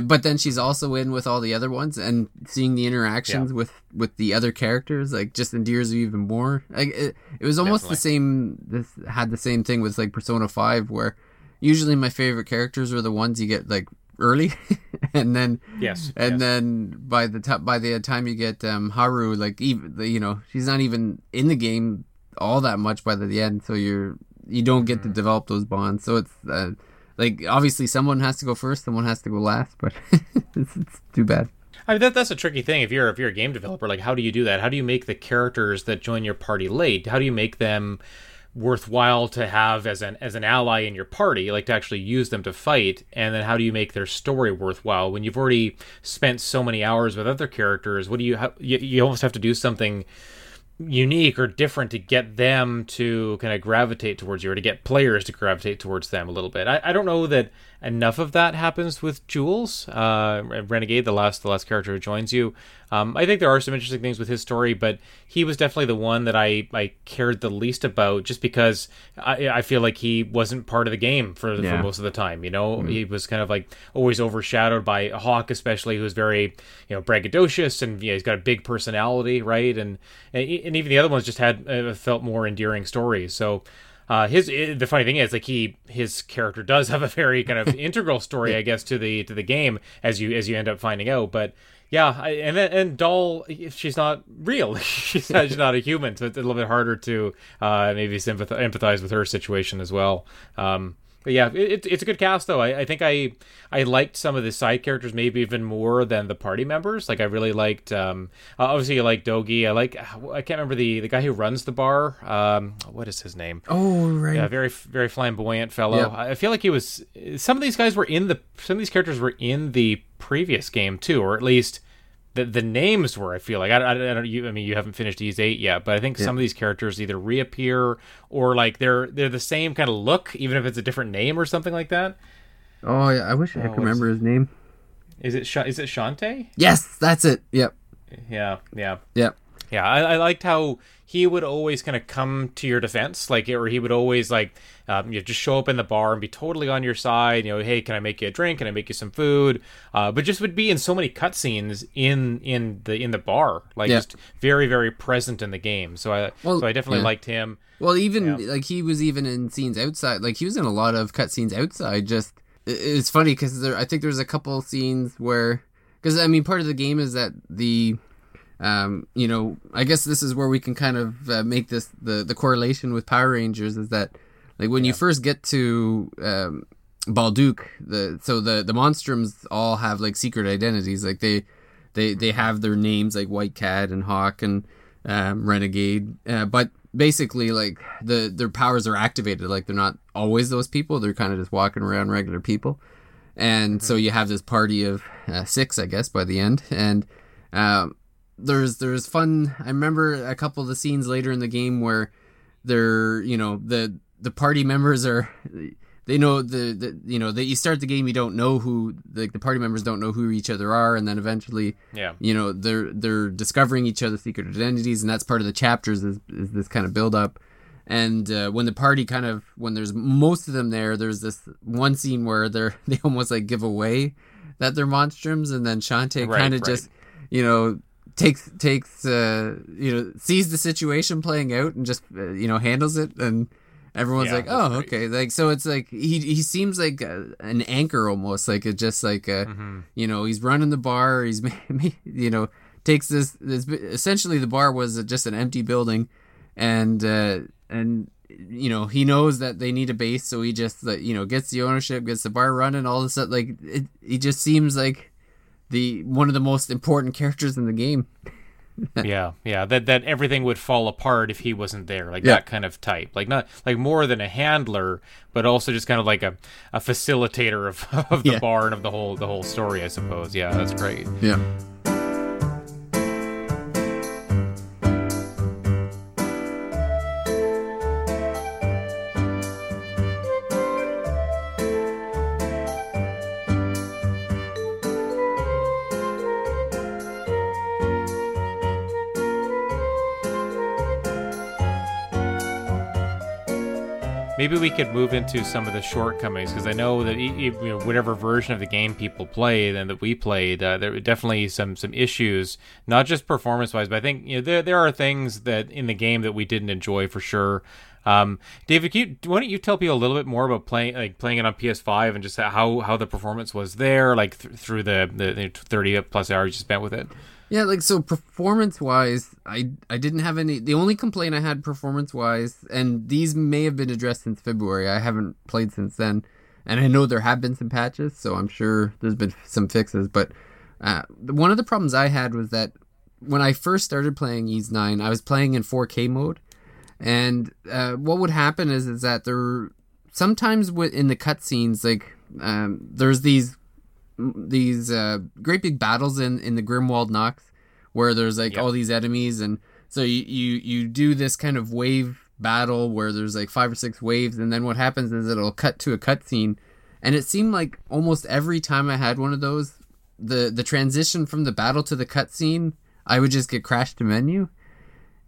but then she's also in with all the other ones and seeing the interactions with with the other characters like just endears you even more. Like it, it was almost the same. This had the same thing with like Persona Five where usually my favorite characters are the ones you get like early and then Yes, and yes. then by the time by the time you get um, Haru, like even you know she's not even in the game all that much by the end, so you're you don't get to Mm-hmm. develop those bonds. So it's uh, like obviously someone has to go first, someone has to go last, but it's, it's too bad. I mean, that, that's a tricky thing. If you're if you're a game developer, like how do you do that? How do you make the characters that join your party late? How do you make them worthwhile to have as an as an ally in your party like to actually use them to fight and then how do you make their story worthwhile when you've already spent so many hours with other characters what do you ha- you, you almost have to do something unique or different to get them to kind of gravitate towards you or to get players to gravitate towards them a little bit. I, I don't know that enough of that happens with Jules, uh, Renegade, the last the last character who joins you. Um, I think there are some interesting things with his story, but he was definitely the one that I, I cared the least about, just because I, I feel like he wasn't part of the game for, yeah. for most of the time. You know, mm-hmm. he was kind of like always overshadowed by Hawk, especially who's very you know braggadocious and yeah, he's got a big personality, right? And and, and even the other ones just had uh, felt more endearing stories. So uh, his the funny thing is like he his character does have a very kind of integral story, I guess, to the to the game as you as you end up finding out. But yeah, I, and and Doll, if she's not real. she's, not, she's not a human, so it's a little bit harder to uh, maybe sympathize, empathize with her situation as well. Um, but yeah, it, it's a good cast though. I, I think I I liked some of the side characters maybe even more than the party members. Like I really liked um obviously I like Dogi. I like I can't remember the the guy who runs the bar. Um what is his name? Oh right. Yeah, very very flamboyant fellow. Yep. I feel like he was some of these guys were in the some of these characters were in the previous game too or at least the the names were. I feel like I, I, I don't. You, I mean, you haven't finished Ys eight yet, but I think yeah. some of these characters either reappear or like they're they're the same kind of look, even if it's a different name or something like that. Oh, yeah, I wish I could oh, remember his name. Is it is it Shanti? Yes, that's it. Yep. Yeah. Yeah. Yep. Yeah, I, I liked how he would always kind of come to your defense, like, or he would always like, um, you know, just show up in the bar and be totally on your side. You know, hey, can I make you a drink? Can I make you some food? Uh, but just would be in so many cutscenes in in the in the bar, like yeah. just very very present in the game. So I well, so I definitely yeah. liked him. Well, even yeah. like he was even in scenes outside. Like he was in a lot of cutscenes outside. Just it's funny because there, I think there's a couple scenes where because I mean part of the game is that the um, you know, I guess this is where we can kind of uh, make this the the correlation with Power Rangers is that like when yeah. you first get to um, Balduq, the so the the Monstrums all have like secret identities, like they they they have their names like White Cat and Hawk and um, Renegade, uh, but basically like the their powers are activated, like they're not always those people; they're kind of just walking around regular people, and mm-hmm. so you have this party of uh, six, I guess, by the end, and um, there's there's fun. I remember a couple of the scenes later in the game where they're you know the the party members are they know the, the you know that you start the game you don't know who like the party members don't know who each other are and then eventually yeah you know they're they're discovering each other's secret identities and that's part of the chapters is, is this kind of build up and uh, when the party kind of when there's most of them there there's this one scene where they're they almost like give away that they're Monstrums and then Shanti right, kind of right. just you know takes takes uh you know sees the situation playing out and just uh, you know handles it. And everyone's yeah, like oh great. okay. Like so it's like he he seems like a, an anchor almost like it just like a, mm-hmm. you know he's running the bar. He's you know takes this this essentially the bar was just an empty building. And uh and you know he knows that they need a base. So he just like you know gets the ownership gets the bar running all this stuff. Like it he just seems like the one of the most important characters in the game. yeah, yeah. That that everything would fall apart if he wasn't there. Like yeah. that kind of type. Like not like more than a handler, but also just kind of like a, a facilitator of, of the yeah. bar and of the whole the whole story, I suppose. Yeah, that's great. Yeah. Maybe we could move into some of the shortcomings because I know that you know, whatever version of the game people played and that we played, uh, there were definitely some some issues, not just performance wise, but I think you know there there are things that in the game that we didn't enjoy for sure. Um, David, you, why don't you tell people a little bit more about playing like playing it on PS5 and just how how the performance was there, like th- through the, the, the 30 plus hours you spent with it? Yeah, like so performance wise, I I didn't have any the only complaint I had performance wise, and these may have been addressed since February. I haven't played since then. And I know there have been some patches, so I'm sure there's been some fixes, but uh, one of the problems I had was that when I first started playing Ys 9, I was playing in 4K mode, And uh, what would happen is is that there sometimes in the cutscenes, like um, there's these these uh, great big battles in in the Grimwald Nox, where there's like yep. all these enemies, and so you, you you do this kind of wave battle where there's like five or six waves, and then what happens is it'll cut to a cutscene, and it seemed like almost every time I had one of those, the the transition from the battle to the cutscene, I would just get crashed to menu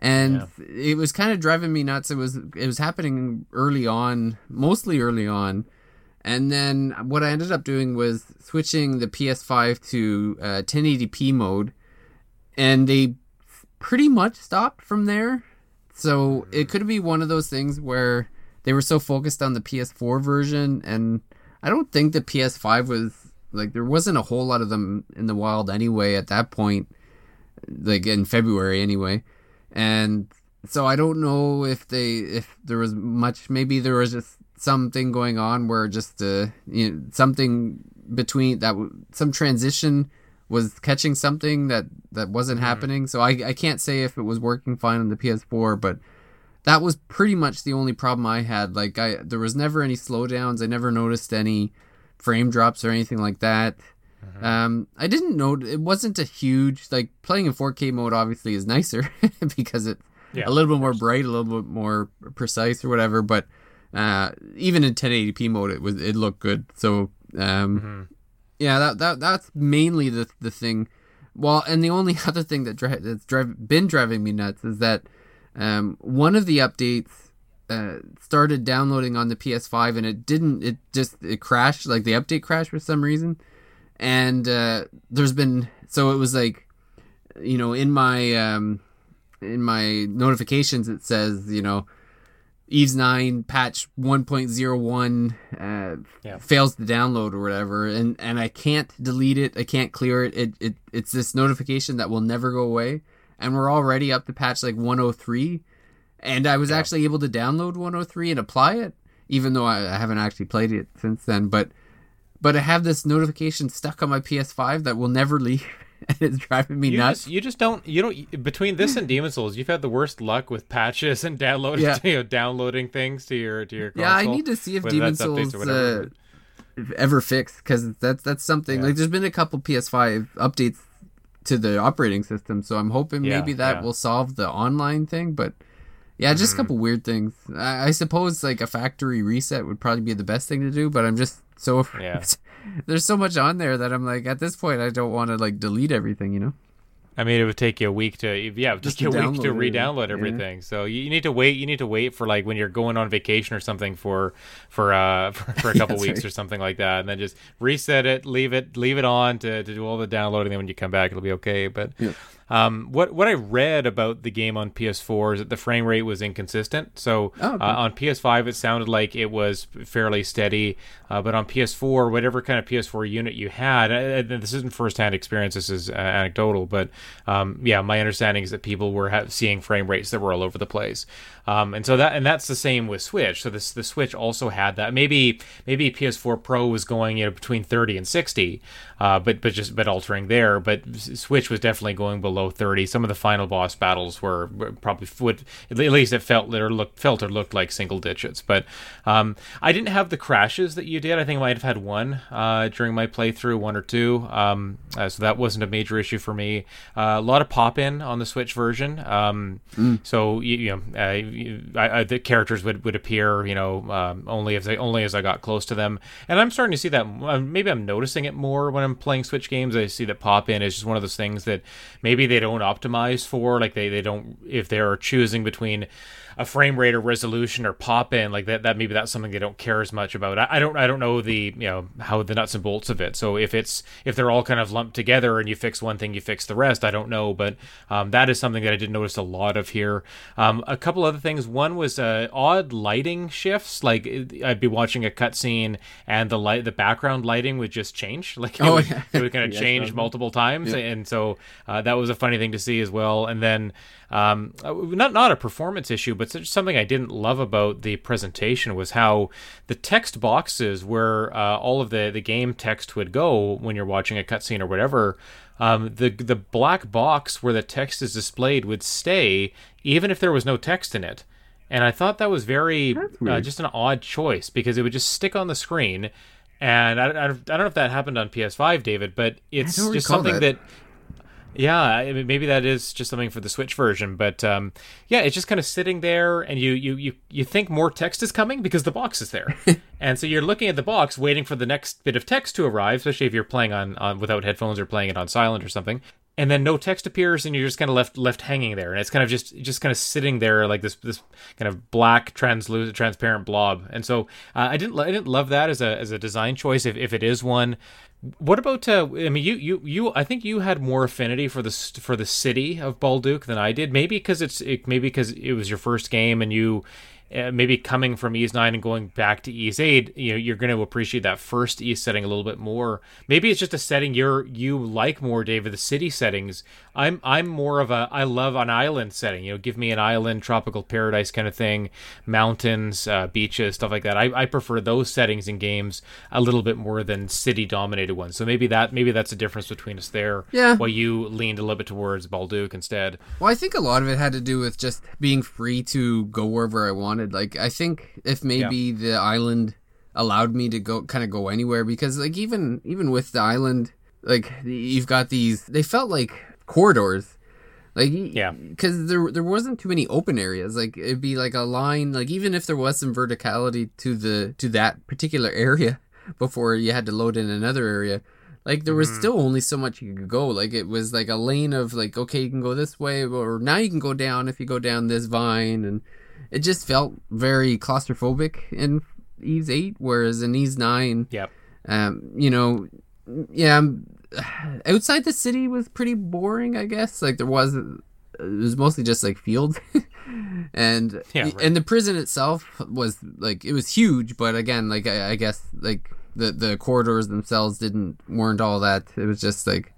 and yeah. it was kind of driving me nuts. It was it was happening early on, mostly early on, and then what I ended up doing was switching the PS5 to uh, 1080p mode, and they pretty much stopped from there. So it could be one of those things where they were so focused on the PS4 version, and I don't think the PS5 was like there wasn't a whole lot of them in the wild anyway at that point, like in February anyway and so I don't know if they if there was much. Maybe there was just something going on where just uh, you know something between that some transition was catching something that that wasn't mm-hmm. happening. So I I can't say if it was working fine on the PS4, but that was pretty much the only problem I had. Like I there was never any slowdowns. I never noticed any frame drops or anything like that. Mm-hmm. Um, I didn't know it wasn't a huge like playing in 4K mode. Obviously, is nicer because it's yeah, a little bit more bright, a little bit more precise or whatever. But uh, even in 1080p mode, it was it looked good. So um, mm-hmm. yeah, that that that's mainly the the thing. Well, and the only other thing that dri- that's drive, been driving me nuts is that um, one of the updates uh, started downloading on the PS5 and it didn't. It just it crashed. Like the update crashed for some reason and uh, there's been so it was like you know in my um, in my notifications it says you know Ys 9 patch 1.01 uh, yeah. fails to download or whatever and and I can't delete it I can't clear it. it it it's this notification that will never go away and we're already up to patch like 103 and I was yeah. actually able to download 103 and apply it even though I, I haven't actually played it since then but but I have this notification stuck on my PS5 that will never leave. It's driving me you nuts. Just, you just don't. You don't. Between this and Demon Souls, you've had the worst luck with patches and downloading, yeah. you know, downloading things to your to your. Console, yeah, I need to see if Demon Souls uh, ever fixed because that's that's something. Yeah. Like, there's been a couple PS5 updates to the operating system, so I'm hoping yeah, maybe that will solve the online thing. But yeah, just mm-hmm. a couple weird things. I, I suppose like a factory reset would probably be the best thing to do, but I'm just so yeah. There's so much on there that I'm like, at this point, I don't want to like delete everything, you know. I mean, it would take you a week to yeah, just a week to re-download everything. Yeah. So you need to wait. You need to wait for like when you're going on vacation or something for for uh for, for a couple weeks right. or something like that, and then just reset it, leave it, leave it on to, to do all the downloading. Then when you come back, it'll be okay. But yeah. Um, what what I read about the game on PS4 is that the frame rate was inconsistent. So oh, okay. uh, on PS5 it sounded like it was fairly steady, uh, but on PS4, whatever kind of PS4 unit you had, uh, this isn't firsthand experience. This is uh, anecdotal, but um, yeah, my understanding is that people were ha- seeing frame rates that were all over the place. Um, and so that and that's the same with Switch. So this the Switch also had that. Maybe maybe PS4 Pro was going you know between 30 and 60, uh, but but just but altering there. But Switch was definitely going below 30. Some of the final boss battles were, were probably would at least it felt or looked felt or looked like single digits. But um, I didn't have the crashes that you did. I think I might have had one uh, during my playthrough, one or two. Um, uh, so that wasn't a major issue for me. Uh, a lot of pop in on the Switch version. Um, mm. So you, you know uh, I, I, the characters would, would appear, you know, um, only as they only as I got close to them, and I'm starting to see that. Uh, maybe I'm noticing it more when I'm playing Switch games. I see that pop in is just one of those things that maybe they don't optimize for. Like they they don't if they're choosing between a frame rate or resolution or pop in like that that maybe that's something they don't care as much about. I, I, don't i don't know the you know how the nuts and bolts of it. So if it's if they're all kind of lumped together and you fix one thing you fix the rest i don't know. But um, that is something that i did notice a lot of here. Um, a couple other things. One was uh, odd lighting shifts. Like i'd be watching a cutscene and the light the background lighting would just change. Like it, oh, would, yeah. it would kind of change multiple times. Yeah. and so uh, that was a funny thing to see as well. And then um, uh, not not a performance issue, but something I didn't love about the presentation was how the text boxes where uh, all of the the game text would go when you're watching a cutscene or whatever. Um, the the black box where the text is displayed would stay even if there was no text in it and I thought that was very uh, just an odd choice because it would just stick on the screen. And I, I, I don't know if that happened on PS5, David, but it's just something that. that yeah, maybe that is just something for the Switch version, but um, yeah, it's just kind of sitting there, and you you you you think more text is coming because the box is there, and so you're looking at the box, waiting for the next bit of text to arrive, especially if you're playing on, on without headphones or playing it on silent or something, and then no text appears and you're just kind of left left hanging there. And it's kind of just just kind of sitting there like this this kind of black translucent transparent blob. And so uh, i didn't i didn't love that as a as a design choice if, if it is one. What about uh, i mean you you you i think you had more affinity for the for the city of balduq than i did. Maybe because it's it, maybe because it was your first game and you uh, maybe coming from Ys 9 and going back to Ys 8, you know, you're going to appreciate that first Ys setting a little bit more. Maybe it's just a setting you're you like more, David. The city settings. I'm I'm more of a I love an island setting. You know, give me an island, tropical paradise kind of thing, mountains, uh, beaches, stuff like that. I, I prefer those settings in games a little bit more than city dominated ones. So maybe that maybe that's a difference between us there. Yeah. While you leaned a little bit towards Balduq instead. Well, I think a lot of it had to do with just being free to go wherever I wanted wanted. Like I think if maybe yeah. the island allowed me to go kind of go anywhere because like even even with the island like you've got these they felt like corridors like yeah because there there wasn't too many open areas like it'd be like a line like even if there was some verticality to the to that particular area before you had to load in another area like there was mm. still only so much you could go like it was like a lane of like okay you can go this way or now you can go down if you go down this vine and it just felt very claustrophobic in Ys 8, whereas in Ys 9, yep. um, you know, yeah, outside the city was pretty boring, I guess. Like there was, it was mostly just like fields. and yeah, right. and the prison itself was like it was huge, but again, like I, I guess like the the corridors themselves didn't weren't all that. It was just like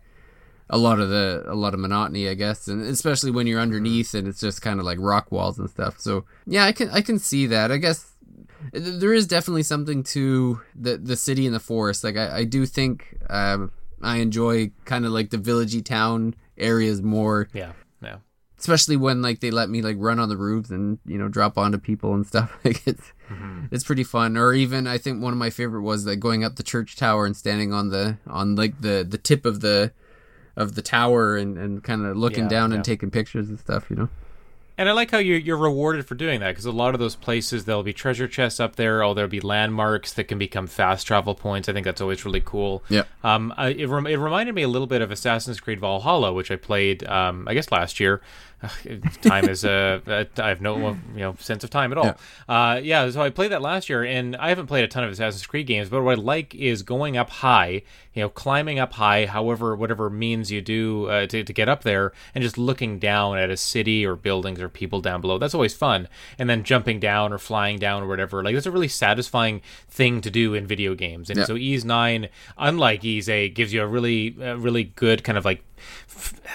a lot of the a lot of monotony, I guess, and especially when you're underneath and it's just kind of like rock walls and stuff. So yeah, I can I can see that. I guess there is definitely something to the the city and the forest. Like I, I do think um, I enjoy kind of like the villagey town areas more. Yeah, yeah. Especially when like they let me like run on the roofs and you know drop onto people and stuff. Like it's mm-hmm. it's pretty fun. Or even I think one of my favorite was like going up the church tower and standing on the on like the the tip of the of the tower and, and kind of looking yeah, down yeah. and taking pictures and stuff, you know. And I like how you're, you're rewarded for doing that because a lot of those places there'll be treasure chests up there, or there'll be landmarks that can become fast travel points. I think that's always really cool. Yeah. Um, I, it, rem- it reminded me a little bit of Assassin's Creed Valhalla, which I played, um, I guess last year time is uh, I have no you know sense of time at all. Yeah. Uh, yeah, so I played that last year, and I haven't played a ton of Assassin's Creed games, but what I like is going up high, you know, climbing up high, however, whatever means you do uh, to to get up there, and just looking down at a city or buildings or people down below. That's always fun, and then jumping down or flying down or whatever. Like that's a really satisfying thing to do in video games. And yeah. so Ys Nine, unlike Ys Eight, gives you a really really good kind of like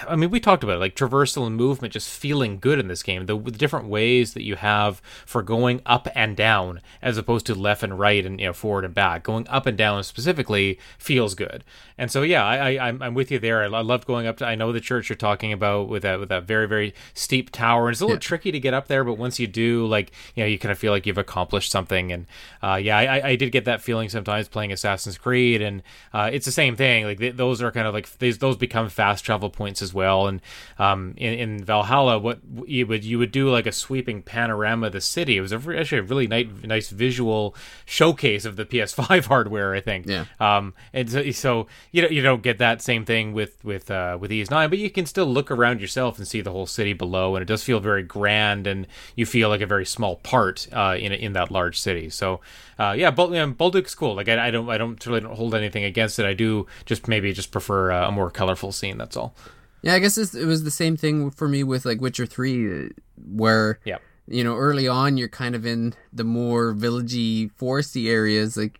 I mean, we talked about it, like traversal and movement just feeling good in this game. The, the, different ways that you have for going up and down, as opposed to left and right and you know forward and back. Going up and down specifically feels good. And so, yeah, I, I I'm with you there. I, I loved going up to. I know the church you're talking about with that with that very very steep tower, and it's a little yeah. tricky to get up there. But once you do, like you know, you kind of feel like you've accomplished something. And uh, yeah, I, I did get that feeling sometimes playing Assassin's Creed, and uh, it's the same thing. Like th- those are kind of like these those become fast travel points as well. And um, in, in Valhalla, what you would you would do like a sweeping panorama of the city. It was a, actually a really nice nice visual showcase of the PS5 hardware. I think. Yeah. Um, and so, so you know you don't get that same thing with with uh, with Ys Nine, but you can still look around yourself and see the whole city below, and it does feel very grand, and you feel like a very small part uh, in in that large city. So uh, yeah, Bul- yeah, Balduq's cool. Like I, I, don't I don't really don't hold anything against it. I do just maybe just prefer uh, a more colorful scene. That's all. Yeah, I guess it was the same thing for me with like Witcher Three, where yeah. you know early on you're kind of in the more villagey, foresty areas, like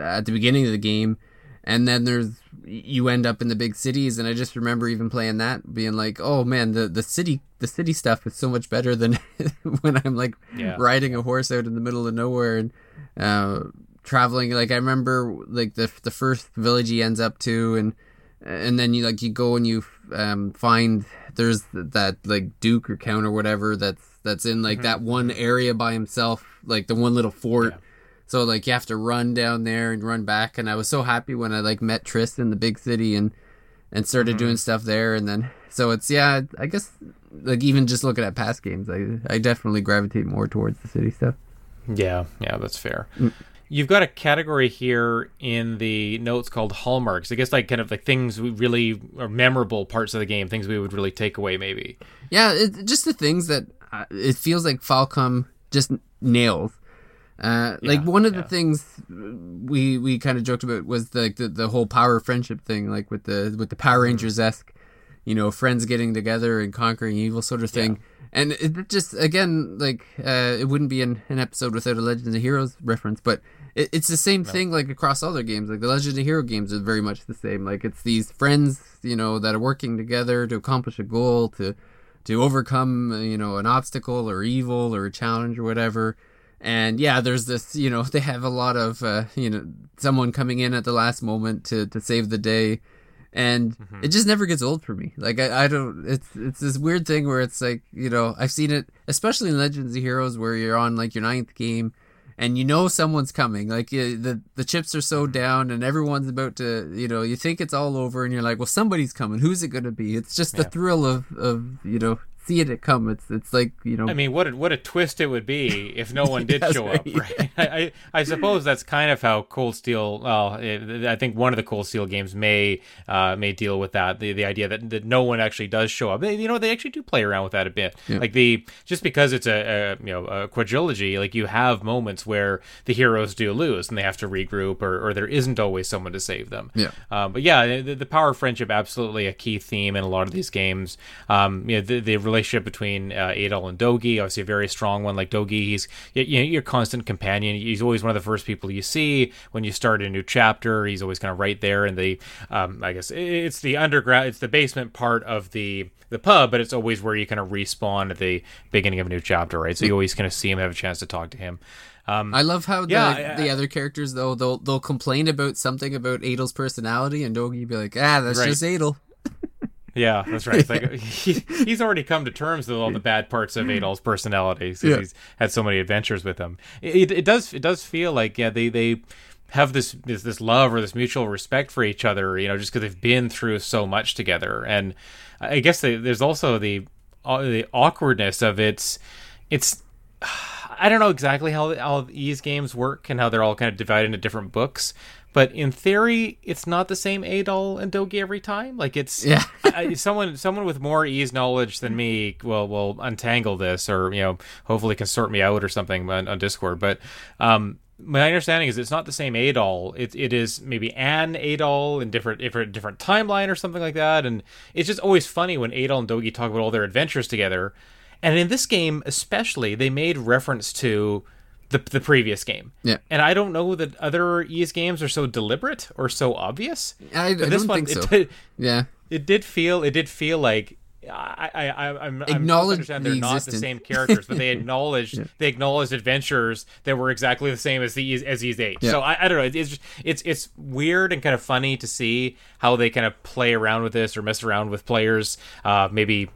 at the beginning of the game, and then there's you end up in the big cities and i just remember even playing that being like oh man the the city the city stuff is so much better than when i'm like yeah. riding a horse out in the middle of nowhere and uh, traveling like i remember like the the first village he ends up to and and then you like you go and you um, find there's that like duke or count or whatever that's that's in like mm-hmm. that one area by himself, like the one little fort. Yeah. So like you have to run down there and run back, and I was so happy when I like met Triss in the big city and and started mm-hmm. doing stuff there, and then so it's yeah, I guess like even just looking at past games, I I definitely gravitate more towards the city stuff. Yeah, yeah, that's fair. Mm. You've got a category here in the notes called hallmarks. I guess like kind of like things we really are memorable parts of the game, things we would really take away maybe. Yeah, it, just the things that uh, it feels like Falcom just nails. Uh, like Yeah, one of yeah. the things we we kind of joked about was the, the the whole power friendship thing, like with the with the Power Mm-hmm. Rangers esque, you know, friends getting together and conquering evil sort of thing. And it just again, like uh, it wouldn't be an, an episode without a Legends of Heroes reference, but it, it's the same thing like across other games. Like the Legends of Hero games are very much the same. Like it's these friends, you know, that are working together to accomplish a goal to to overcome you know an obstacle or evil or a challenge or whatever. And yeah there's this you know they have a lot of uh, you know someone coming in at the last moment to to save the day. And it just never gets old for me. Like I, I don't it's it's this weird thing where it's like you know i've seen it especially in legends of heroes where you're on like your ninth game and you know someone's coming like the the chips are so mm-hmm. down and everyone's about to you know you think it's all over and you're like well somebody's coming. Who's it going to be? It's just the Yeah. thrill of of you know seeing it come it's it's like you know I mean, what a, what a twist it would be if no one did That's show right, up, right? I, I suppose that's kind of how Cold Steel. Well, I think one of the Cold Steel games may uh, may deal with that. The the idea that, that no one actually does show up. They, you know, they actually do play around with that a bit. Like the just because it's a, a you know a quadrilogy, like you have moments where the heroes do lose and they have to regroup, or, or there isn't always someone to save them. Yeah. Uh, but yeah, the, the power of friendship absolutely a key theme in a lot of these games. Um, you know, the, the relationship between uh, Adol and Dogi, obviously a very strong one. Like Dogi, he's you know, your constant companion. He's always one of the first people you see when you start a new chapter. He's always kind of right there in the, um, I guess it's the underground, it's the basement part of the the pub, but it's always where you kind of respawn at the beginning of a new chapter, right? So you always kind of see him, have a chance to talk to him. Um, I love how the, Yeah, I- the other characters though they'll they'll complain about something about Adol's personality and Dogi be like ah that's Right. just Adel Yeah, that's right. It's like he, he's already come to terms with all the bad parts of Adol's personality because Yeah. he's had so many adventures with him. It, it does it does feel like yeah they they have this this this love or this mutual respect for each other. You know, just because they've been through so much together, and I guess they, there's also the uh, the awkwardness of it's it's. I don't know exactly how all these games work and how they're all kind of divided into different books, but in theory, it's not the same Adol and Dogi every time. Like it's Yeah. I, someone someone with more Ys knowledge than me will will untangle this or you know hopefully can sort me out or something on, on Discord. But um, my understanding is it's not the same Adol. It it is maybe an Adol in different different different timeline or something like that. And it's just always funny when Adol and Dogi talk about all their adventures together. And in this game especially, they made reference to the the previous game. Yeah. And I don't know that other Ys games are so deliberate or so obvious. I, I don't think so it did, yeah it did feel it did feel like I I I I'm I'm Acknowledge the they're not the same characters, but they acknowledged they acknowledged adventures that were exactly the same as these as these eight. Yeah. So I, I don't know. It's just, it's it's weird and kind of funny to see how they kind of play around with this or mess around with players. Uh, maybe.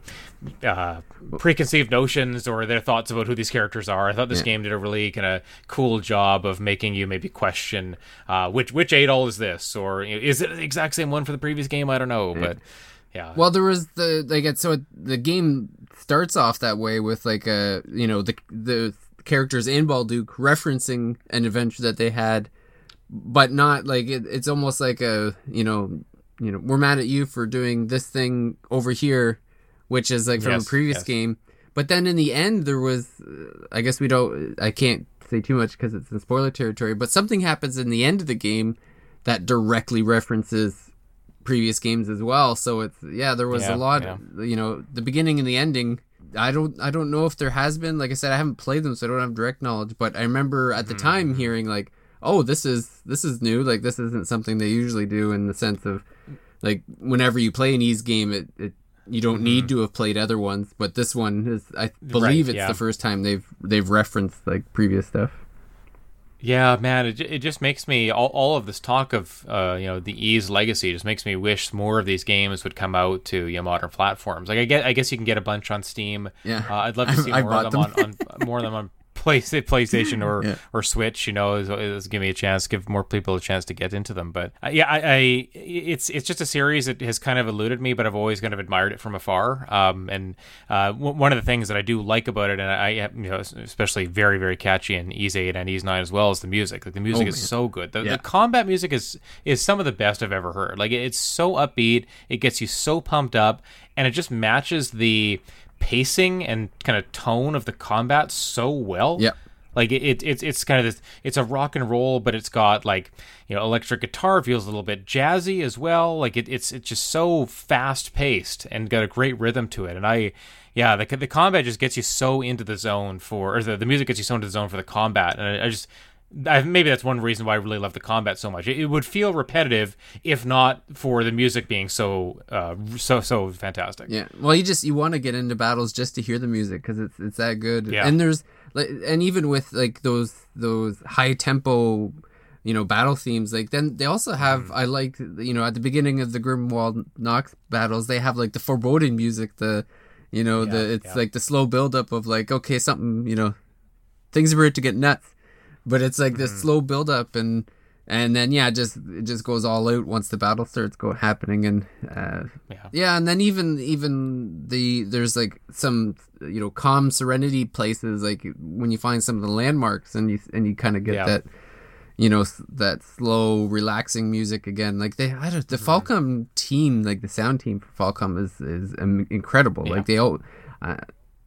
Uh, preconceived notions or their thoughts about who these characters are. I thought this Yeah. game did a really kind of cool job of making you maybe question uh, which which Adol is this, or you know, is it the exact same one for the previous game? I don't know, but yeah, Well, there was the like it- so it, the game starts off that way with like a you know the the characters in Balduq referencing an adventure that they had, but not like it, it's almost like a you know you know we're mad at you for doing this thing over here, which is like from Yes, a previous yes. game. But then in the end, there was uh, I guess we don't I can't say too much because it's in spoiler territory. But something happens in the end of the game that directly references previous games as well. So it's yeah, there was Yeah, a lot. yeah. You know, the beginning and the ending. I don't I don't know if there has been. Like I said, I haven't played them, so I don't have direct knowledge. But I remember at the Mm-hmm. time hearing like, oh, this is this is new. Like this isn't something they usually do in the sense of like whenever you play an Ys game, it. it you don't need to have played other ones, but this one is. I believe it's Mm-hmm. yeah. the first time they've they've referenced like previous stuff. Yeah, man, it, it just makes me all, all of this talk of uh, you know the Ys legacy just makes me wish more of these games would come out to you know, modern platforms. Like I get, I guess you can get a bunch on Steam. Yeah, uh, I'd love to see I, more I of them, on, on more of them on play PlayStation or yeah. or Switch, you know, is, is give me a chance, give more people a chance to get into them. But uh, yeah, I, I, it's it's just a series that has kind of eluded me, but I've always kind of admired it from afar. Um, and uh, w- one of the things that I do like about it, and I, you know, especially very very catchy in Ys Eight and Ys Nine as well, is the music. Like the music oh, is so good. The, yeah. the combat music is is some of the best I've ever heard. Like it's so upbeat, it gets you so pumped up, and it just matches the pacing and kind of tone of the combat so well. Yeah. Like it, it, it's it's kind of this. It's a rock and roll, but it's got like you know electric guitar feels a little bit jazzy as well. Like it, it's it's just so fast paced and got a great rhythm to it. And I, yeah, the the combat just gets you so into the zone for, or the, the music gets you so into the zone for the combat. And I, I just I, maybe that's one reason why I really love the combat so much. It, it, would feel repetitive if not for the music being so uh, so so fantastic. Yeah. Well, you just you want to get into battles just to hear the music because it's it's that good. Yeah. And there's like and even with like those those high tempo you know battle themes like then they also have mm. i like you know at the beginning of the grimwald nox battles they have like the foreboding music the you know yeah, the it's yeah. like the slow build up of like okay something you know things are about to get nuts but it's like this mm-hmm. slow build up and and then yeah, just it just goes all out once the battle starts go happening and uh, yeah. yeah, and then even even the there's like some you know calm serenity places like when you find some of the landmarks and you and you kind of get yeah. that you know that slow relaxing music again like they I don't the mm-hmm. Falcom team like the sound team for Falcom is is incredible yeah. like they all uh,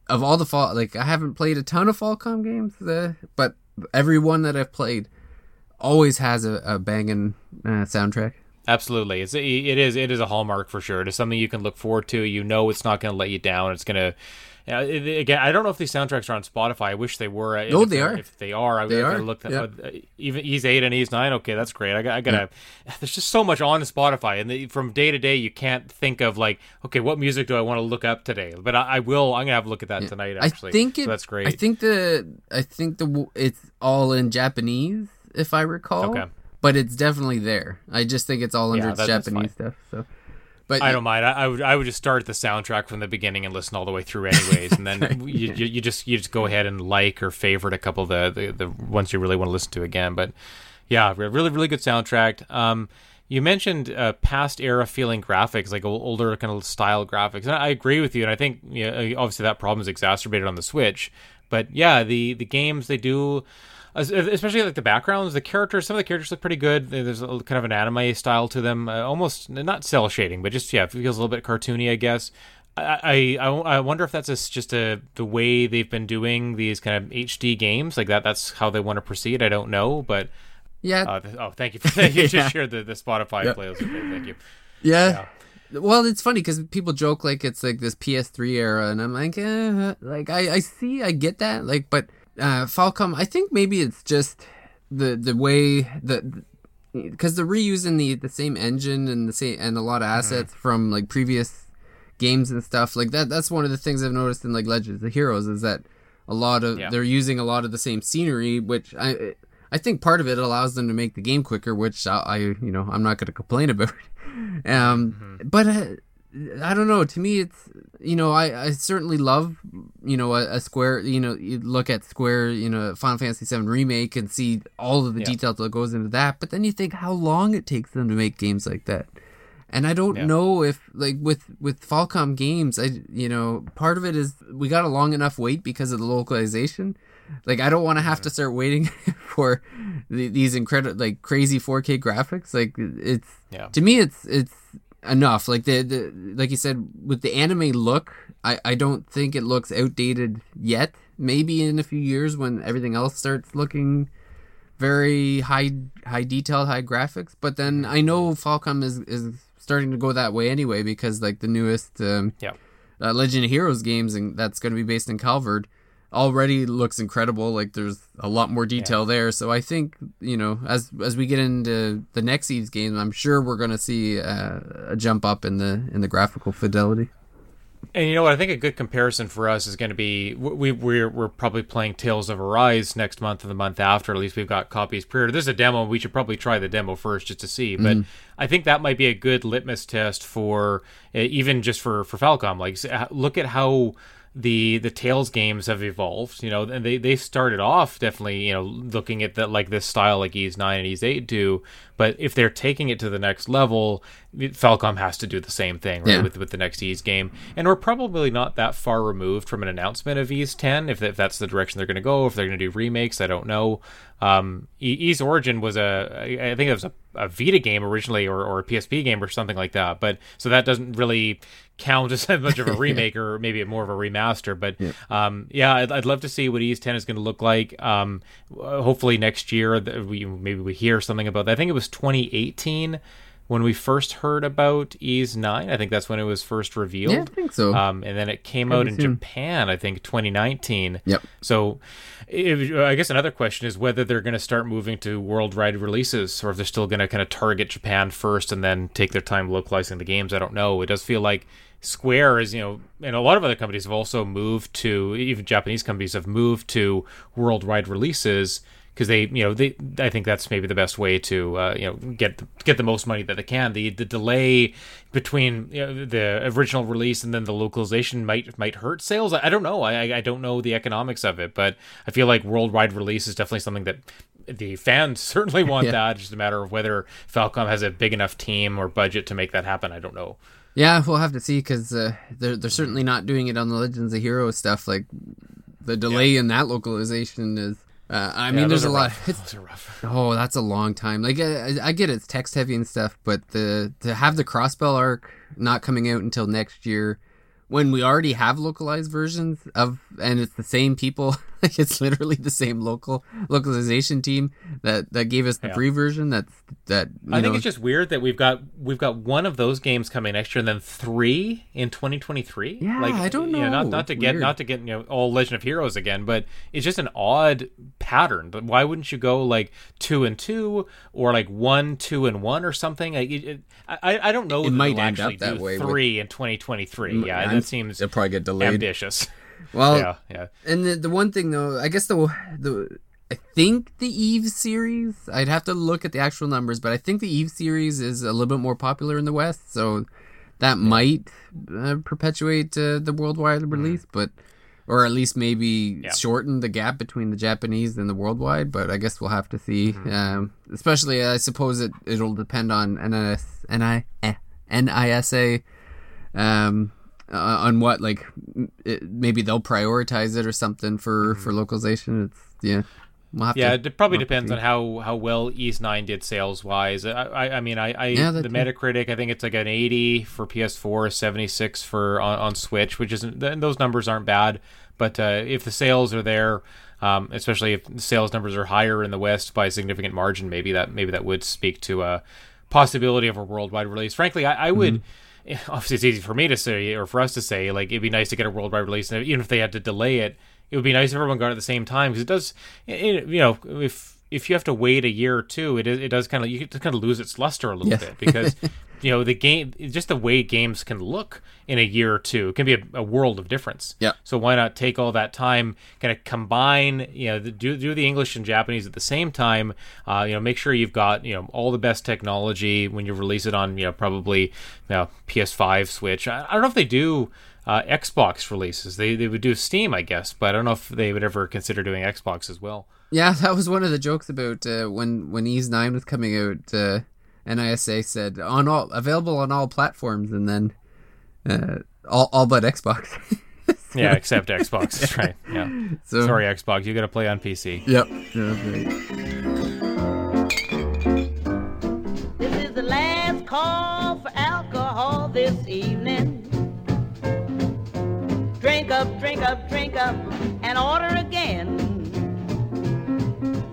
of all the fall like I haven't played a ton of Falcom games uh, but every one that I've played always has a, a banging uh, soundtrack. Absolutely, it's it is it is a hallmark for sure. It is something you can look forward to. You know, it's not going to let you down. It's going to yeah, again, I don't know if these soundtracks are on Spotify. I wish they were. No, they are. If they are, I they are. look at yep. uh, even Ys eight and Ys nine. Okay, that's great. I, got, I gotta. There's just so much on Spotify, and the, from day to day, you can't think of like, okay, what music do I want to look up today? But I, I will. I'm gonna have a look at that yeah. tonight. Actually, I think it, so that's great. I think the I think the it's all in Japanese, if I recall. Okay. But it's definitely there. I just think it's all under yeah, its Japanese stuff. So but I don't mind. I, I, would I would just start the soundtrack from the beginning and listen all the way through, anyways. And then you, you, you just you just go ahead and like or favorite a couple of the, the the ones you really want to listen to again. But yeah, really really good soundtrack. Um, you mentioned uh, past era feeling graphics, like older kind of style graphics, and I agree with you. And I think you know, obviously that problem is exacerbated on the Switch. But yeah, the the games they do especially like the backgrounds, the characters. Some of the characters look pretty good. There's a, kind of an anime style to them, uh, almost not cell shading, but just yeah, it feels a little bit cartoony, I guess. I, I, I wonder if that's just a the way they've been doing these kind of HD games like that. That's how they want to proceed. I don't know, but yeah. Uh, oh, thank you for you yeah. just shared the, the Spotify yep. playlist. Thank you. Yeah. yeah. Well, it's funny because people joke like it's like this PS3 era, and I'm like, eh, like I, I see, I get that, like, but uh, Falcom, I think maybe it's just the the way that because they're reusing the the same engine and the same and a lot of mm-hmm. assets mm-hmm. from like previous games and stuff like that. That's one of the things I've noticed in like Legends of Heroes is that a lot of yeah. they're using a lot of the same scenery, which I I think part of it allows them to make the game quicker, which I, I you know I'm not going to complain about. um, mm-hmm. but uh, I don't know. To me, it's you know, I, I certainly love you know a, a, Square. You know, you look at Square, you know, Final Fantasy VII remake and see all of the yeah. detail that goes into that. But then you think how long it takes them to make games like that. And I don't yeah. know if like with with Falcom games, I you know part of it is we got a long enough wait because of the localization. Like I don't want to have to mm-hmm. start waiting for the, these incredible like crazy 4K graphics. Like it's yeah. to me it's it's enough. Like the, the like you said with the anime look, I I don't think it looks outdated yet. Maybe in a few years when everything else starts looking very high high detailed, high graphics. But then I know Falcom is is starting to go that way anyway because like the newest um, yeah. Uh, Legend of Heroes games and that's going to be based in Calvard already looks incredible. Like there's a lot more detail yeah. there. So I think you know as as we get into the next Ys game, I'm sure we're going to see uh, a jump up in the in the graphical fidelity. And you know what? I think a good comparison for us is going to be we we're we're probably playing Tales of Arise next month and the month after. At least we've got copies pre-ordered. There's a demo. We should probably try the demo first just to see. But mm-hmm. I think that might be a good litmus test for uh, even just for for Falcom. Like look at how the the Tales games have evolved, you know, and they they started off definitely, you know, looking at that like this style like Ys nine and Ys eight do, but if they're taking it to the next level, Falcom has to do the same thing right, yeah. with with the next Ys game, and we're probably not that far removed from an announcement of Ys ten if, if that's the direction they're going to go. If they're going to do remakes, I don't know. Um, Ys Origin was a I think it was a, a Vita game originally or, or a PSP game or something like that, but so that doesn't really count as much of a remake or maybe more of a remaster. But yeah, um, yeah I'd, I'd, love to see what Ys 10 is going to look like. Um, hopefully next year we maybe we hear something about that. I think it was 2018 when we first heard about Ys 9. I think that's when it was first revealed. Yeah, I think so. Um, and then it came Pretty out in soon. Japan, I think 2019. Yep. So it, I guess another question is whether they're going to start moving to worldwide releases or if they're still going to kind of target Japan first and then take their time localizing the games. I don't know. It does feel like Square is, you know, and a lot of other companies have also moved to, even Japanese companies have moved to worldwide releases because they, you know, they. I think that's maybe the best way to, uh, you know, get get the most money that they can. The the delay between you know, the original release and then the localization might might hurt sales. I, I don't know. I I don't know the economics of it, but I feel like worldwide release is definitely something that the fans certainly want yeah. that. It's just a matter of whether Falcom has a big enough team or budget to make that happen. I don't know. Yeah, we'll have to see because uh, they're they're certainly not doing it on the Legends of Heroes stuff. Like the delay yeah. in that localization is uh, I yeah, mean, there's a lot. It's, oh, that's a long time. Like I, I, get it's text heavy and stuff, but the to have the Crossbell arc not coming out until next year, when we already have localized versions of and it's the same people like it's literally the same local localization team that that gave us the yeah. free version that's that i think it's just weird that we've got we've got one of those games coming next year and then three in 2023 yeah like i don't know, you know. not, not to get not to get you know all legend of heroes again but it's just an odd pattern. But why wouldn't you go like two and two or like one two and one or something? Like, it, it, I, I don't know it might end up that way three with... in 2023 yeah I'm, that seems it'll probably get delayed. ambitious well, yeah, yeah. And the, the one thing though, I guess the the I think the Ys series. I'd have to look at the actual numbers, but I think the Ys series is a little bit more popular in the West, so that might uh, perpetuate uh, the worldwide mm-hmm. release, mm. but or at least maybe yeah. shorten the gap between the Japanese and the worldwide. But I guess we'll have to see. Mm. Um, especially, I suppose it it'll depend on NIS, NI, eh, NISA. Um, uh, on what like it, maybe they'll prioritize it or something for mm-hmm. for localization. It's yeah. We'll yeah, to, it probably depends on how, how well Ys Nine did sales wise. I, I, I mean I, I yeah, the Metacritic I think it's like an eighty for PS4, seventy six for on, on Switch, which isn't those numbers aren't bad. But uh, if the sales are there, um, especially if the sales numbers are higher in the West by a significant margin, maybe that maybe that would speak to a possibility of a worldwide release. Frankly, I, I would. Mm-hmm obviously it's easy for me to say or for us to say like it'd be nice to get a worldwide release and even if they had to delay it it would be nice if everyone got it at the same time because it does it, you know if if you have to wait a year or two it it does kind of you kind of lose its luster a little yeah. bit because you know the game just the way games can look in a year or two can be a, a world of difference. Yeah. So why not take all that time kind of combine you know do, do the english and japanese at the same time uh, you know make sure you've got you know all the best technology when you release it on you know probably you know, ps5 switch. I, I don't know if they do uh, Xbox releases. They they would do Steam, I guess, but I don't know if they would ever consider doing Xbox as well. Yeah, that was one of the jokes about uh, when when Ys Nine was coming out. Uh, NISA said on all available on all platforms, and then uh, all all but Xbox. so, yeah, except Xbox. That's right. Yeah. So, Sorry, Xbox. You got to play on PC. Yep. Yeah, This is the last call for alcohol this evening. Drink up, drink up, drink up, and order again.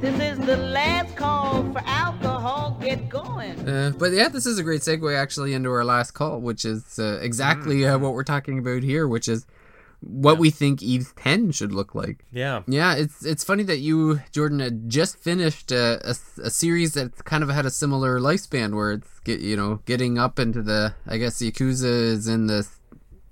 This is the last call for alcohol. Get going. Uh, but yeah, this is a great segue actually into our last call, which is uh, exactly mm. uh, what we're talking about here, which is what yeah. we think Ys 10 should look like. Yeah. Yeah, it's it's funny that you, Jordan, had just finished a, a, a series that's kind of had a similar lifespan where it's, get you know, getting up into the, I guess Yakuza is in the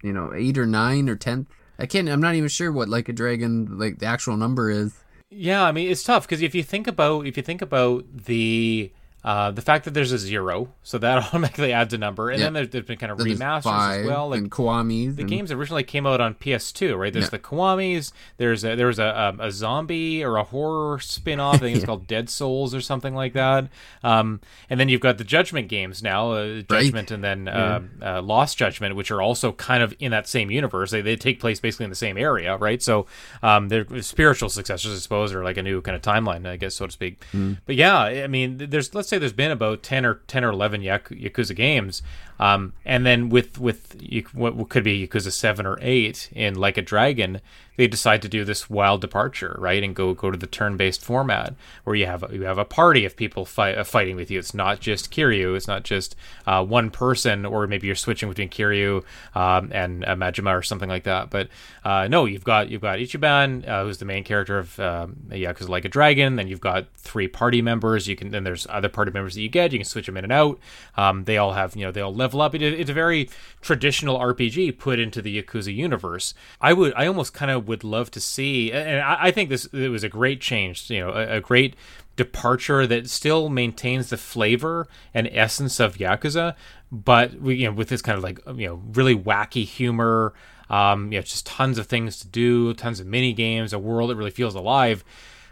you know eight or nine or ten. I can't. I'm not even sure what like a dragon like the actual number is. Yeah, I mean it's tough because if you think about if you think about the uh, the fact that there's a zero, so that automatically adds a number, and Yeah. then there's, there's been kind of Then remasters as well. Like and Kiwamis. the and, games originally came out on PS2, right? There's Yeah. the Kiwamis. There's a, there was a, a, a zombie or a horror spin-off. I think it's called Dead Souls or something like that. Um, and then you've got the Judgment games now, uh, Judgment and then uh, uh, Lost Judgment, which are also kind of in that same universe. They, they take place basically in the same area, right? So um, they're spiritual successors, I suppose, or like a new kind of timeline, I guess, so to speak. But yeah, I mean, there's let's say there's been about ten or ten or eleven Yak- Yakuza games, um, and then with with what could be Yakuza seven or eight in Like a Dragon, they decide to do this wild departure, right, and go go to the turn-based format where you have a, you have a party of people fight, uh, fighting with you. It's not just Kiryu, it's not just uh, one person, or maybe you're switching between Kiryu um, and uh, Majima or something like that. But uh, no, you've got you've got Ichiban, uh, who's the main character of um, Yakuza Like a Dragon. Then you've got three party members. You can then there's other party members that you get. You can switch them in and out. Um, they all have you know they all level up. It, it's a very traditional RPG put into the Yakuza universe. I would I almost kind of would love to see, and I, I think this it was a great change. You know, a, a great departure that still maintains the flavor and essence of Yakuza, but we, you know, with this kind of like you know really wacky humor, um, you know, just tons of things to do, tons of mini games, a world that really feels alive.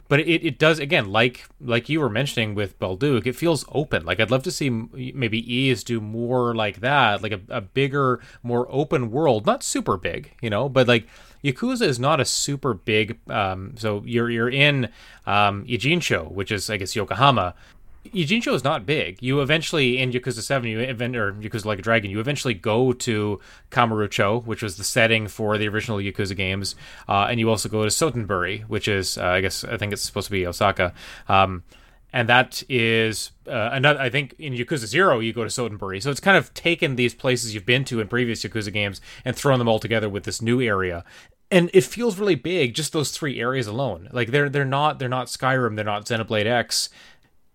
But it, it does again, like like you were mentioning with Balduq, it feels open. Like I'd love to see maybe Ys do more like that, like a, a bigger, more open world. Not super big, you know, but like Yakuza is not a super big. Um, so you're you're in um, Ijincho, which is I guess Yokohama. Ijincho is not big. You eventually in Yakuza Seven, you or Yakuza Like a Dragon, you eventually go to Kamurocho, which was the setting for the original Yakuza games, uh, and you also go to Sotenbori, which is uh, I guess I think it's supposed to be Osaka. Um, and that is uh, another. I think in Yakuza Zero you go to Sotenbori, so it's kind of taken these places you've been to in previous Yakuza games and thrown them all together with this new area, and it feels really big. Just those three areas alone, like they're they're not they're not Skyrim, they're not Xenoblade X.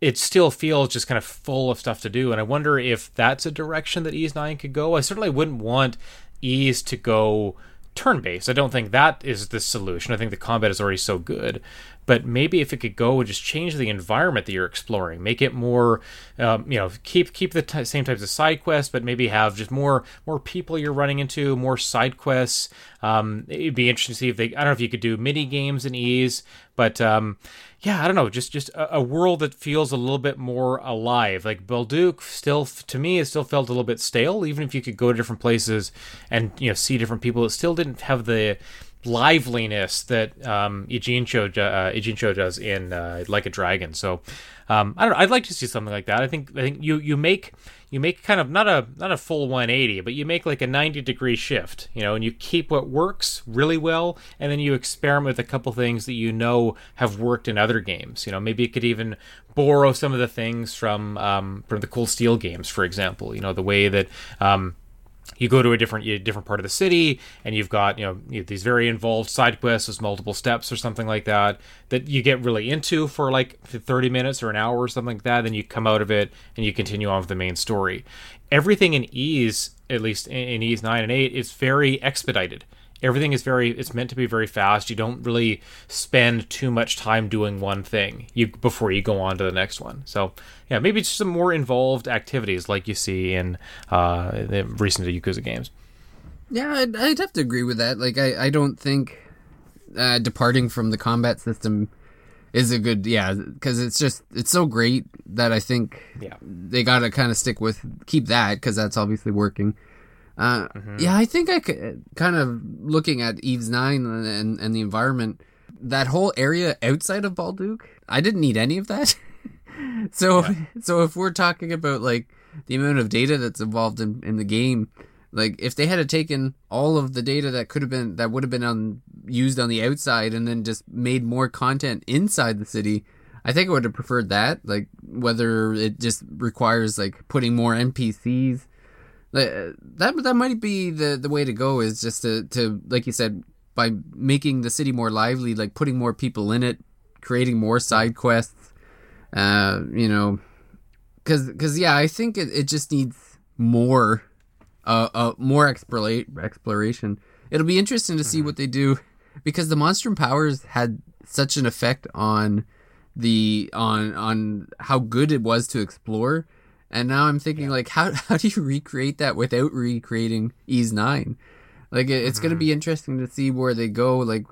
It still feels just kind of full of stuff to do, and I wonder if that's a direction that Ys Nine could go. I certainly wouldn't want Ys to go turn based. I don't think that is the solution. I think the combat is already so good. But maybe if it could go and just change the environment that you're exploring, make it more, um, you know, keep keep the t- same types of side quests, but maybe have just more more people you're running into, more side quests. Um, it'd be interesting to see if they. I don't know if you could do mini games in Ys, but um, yeah, I don't know. Just just a, a world that feels a little bit more alive. Like Balduq, still to me, it still felt a little bit stale. Even if you could go to different places and you know see different people, it still didn't have the liveliness that um, Ijincho, uh, does in uh, Like a Dragon. So um, I don't know. I'd like to see something like that. I think I think you you make you make kind of not a not a full 180, but you make like a 90 degree shift, you know, and you keep what works really well, and then you experiment with a couple things that you know have worked in other games. You know, maybe you could even borrow some of the things from um, from the Cold Steel games, for example. You know, the way that um, you go to a different a different part of the city and you've got you know, you these very involved side quests with multiple steps or something like that that you get really into for like 30 minutes or an hour or something like that then you come out of it and you continue on with the main story. Everything in Ys at least in, in Ys 9 and 8 is very expedited everything is very it's meant to be very fast you don't really spend too much time doing one thing you before you go on to the next one so yeah maybe it's some more involved activities like you see in uh the recent yakuza games Yeah, I'd, I'd have to agree with that. Like, I, I don't think uh, departing from the combat system is a good, yeah, because it's just, it's so great that I think Yeah. they got to kind of stick with, keep that, because that's obviously working. Uh, Yeah, I think I could, kind of looking at Ys 9 and, and, and the environment, that whole area outside of Balduq, I didn't need any of that. so, so if we're talking about like the amount of data that's involved in, in the game, like if they had a taken all of the data that could have been that would have been on used on the outside and then just made more content inside the city, I think I would have preferred that. Like whether it just requires like putting more NPCs, that that might be the the way to go. Is just to to like you said by making the city more lively, like putting more people in it, creating more side quests. Uh, you know, because because yeah, I think it, it just needs more uh, uh more explora- exploration. It'll be interesting to see Mm-hmm. what they do because the monstrum powers had such an effect on the on on how good it was to explore. And now I'm thinking like how how do you recreate that without recreating Ys 9? Like it, it's going to be mm-hmm. interesting to see where they go like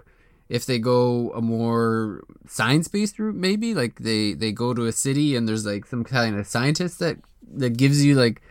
if they go a more science-based route maybe like they they go to a city and there's like some kind of scientist that that gives you like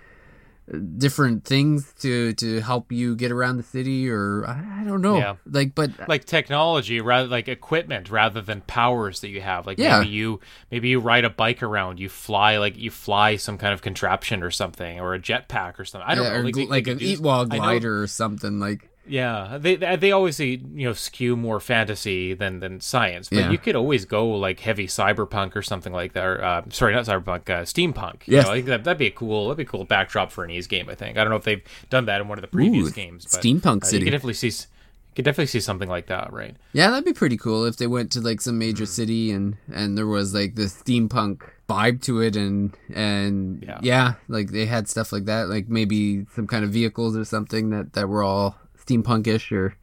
different things to to help you get around the city or I, don't know Yeah. like but like technology rather like equipment rather than powers that you have like Yeah. maybe you maybe you ride a bike around you fly like you fly some kind of contraption or something or a jetpack or something i don't yeah, know or like, gl- like an eat wall glider or something like yeah they they always say you know skew more fantasy than than science but Yeah. you could always go like heavy cyberpunk or something like that or uh, sorry not cyberpunk uh, steampunk know, I think that, that'd be a cool that'd be a cool backdrop for an Ys game i think i don't know if they've done that in one of the previous Ooh, games but steampunk uh, city. you could definitely see you could definitely see something like that right Yeah, that'd be pretty cool if they went to like some major Hmm. city and and there was like this steampunk vibe to it and and Yeah. yeah. like they had stuff like that, like maybe some kind of vehicles or something that that were all steampunkish or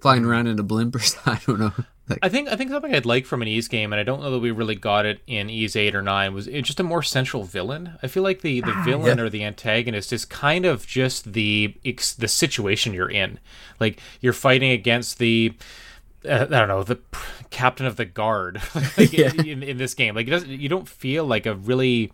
flying Hmm. around in a blimp or something. I don't know. Like, I think I think something I'd like from an Ys game, and I don't know that we really got it in Ys eight or nine, was it just a more central villain. I feel like the, the villain yeah. or the antagonist is kind of just the the situation you're in. Like you're fighting against the uh, I don't know the captain of the guard like in, in this game. Like it doesn't you don't feel like a really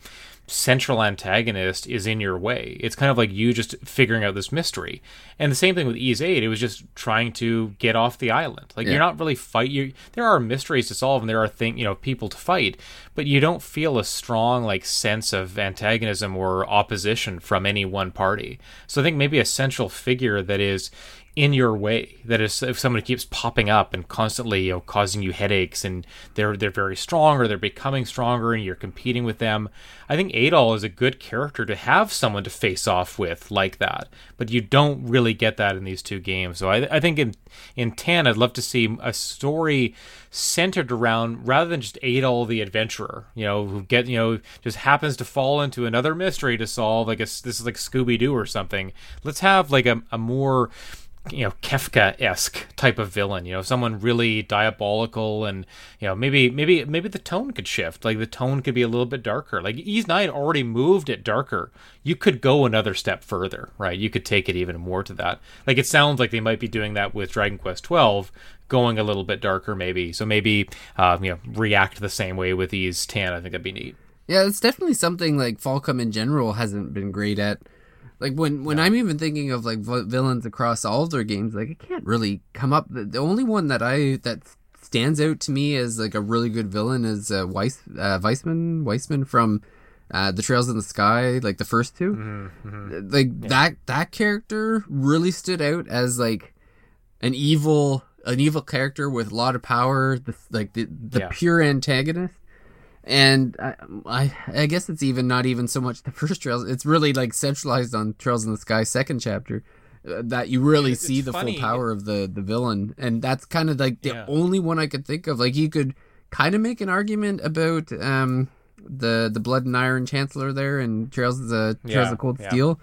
central antagonist is in your way. It's kind of like you just figuring out this mystery. And the same thing with Ys 8, it was just trying to get off the island. Like Yeah. you're not really fight you there are mysteries to solve and there are thing, you know, people to fight, but you don't feel a strong like sense of antagonism or opposition from any one party. So I think maybe a central figure that is in your way. That is if someone keeps popping up and constantly you know causing you headaches and they're they're very strong or they're becoming stronger and you're competing with them i think adol is a good character to have someone to face off with like that. But you don't really get that in these two games. So i, I think in in 10 i'd love to see a story centered around rather than just adol the adventurer you know who get you know just happens to fall into another mystery to solve like a, this is like scooby-doo or something. Let's have like a, a more you know Kefka-esque type of villain. You know, someone really diabolical, and you know maybe maybe maybe the tone could shift. Like the tone could be a little bit darker. Like Ys Nine already moved it darker. You could go another step further, right? You could take it even more to that. Like it sounds like they might be doing that with Dragon Quest Twelve, going a little bit darker, maybe. So maybe um, you know react the same way with Ys Ten. I think that'd be neat. yeah, it's definitely something like Falcom in general hasn't been great at. Like when when I'm even thinking of like vi- villains across all of their games, like I can't really come up. The, only one that I that stands out to me as like a really good villain is uh, Weiss uh, Weissmann Weissmann from uh, the Trails in the Sky, like the first 2 Like that that character really stood out as like an evil an evil character with a lot of power, the, like the the Yeah. pure antagonist. And I, I I guess it's even not even so much the first Trails. It's really like centralized on Trails in the Sky second chapter uh, that you really It's- see it's the funny. full power of the the villain, and that's kind of like the Yeah. only one I could think of. Like you could kind of make an argument about um the the Blood and Iron Chancellor there and Trails of the Trails Yeah, of Cold yeah. Steel,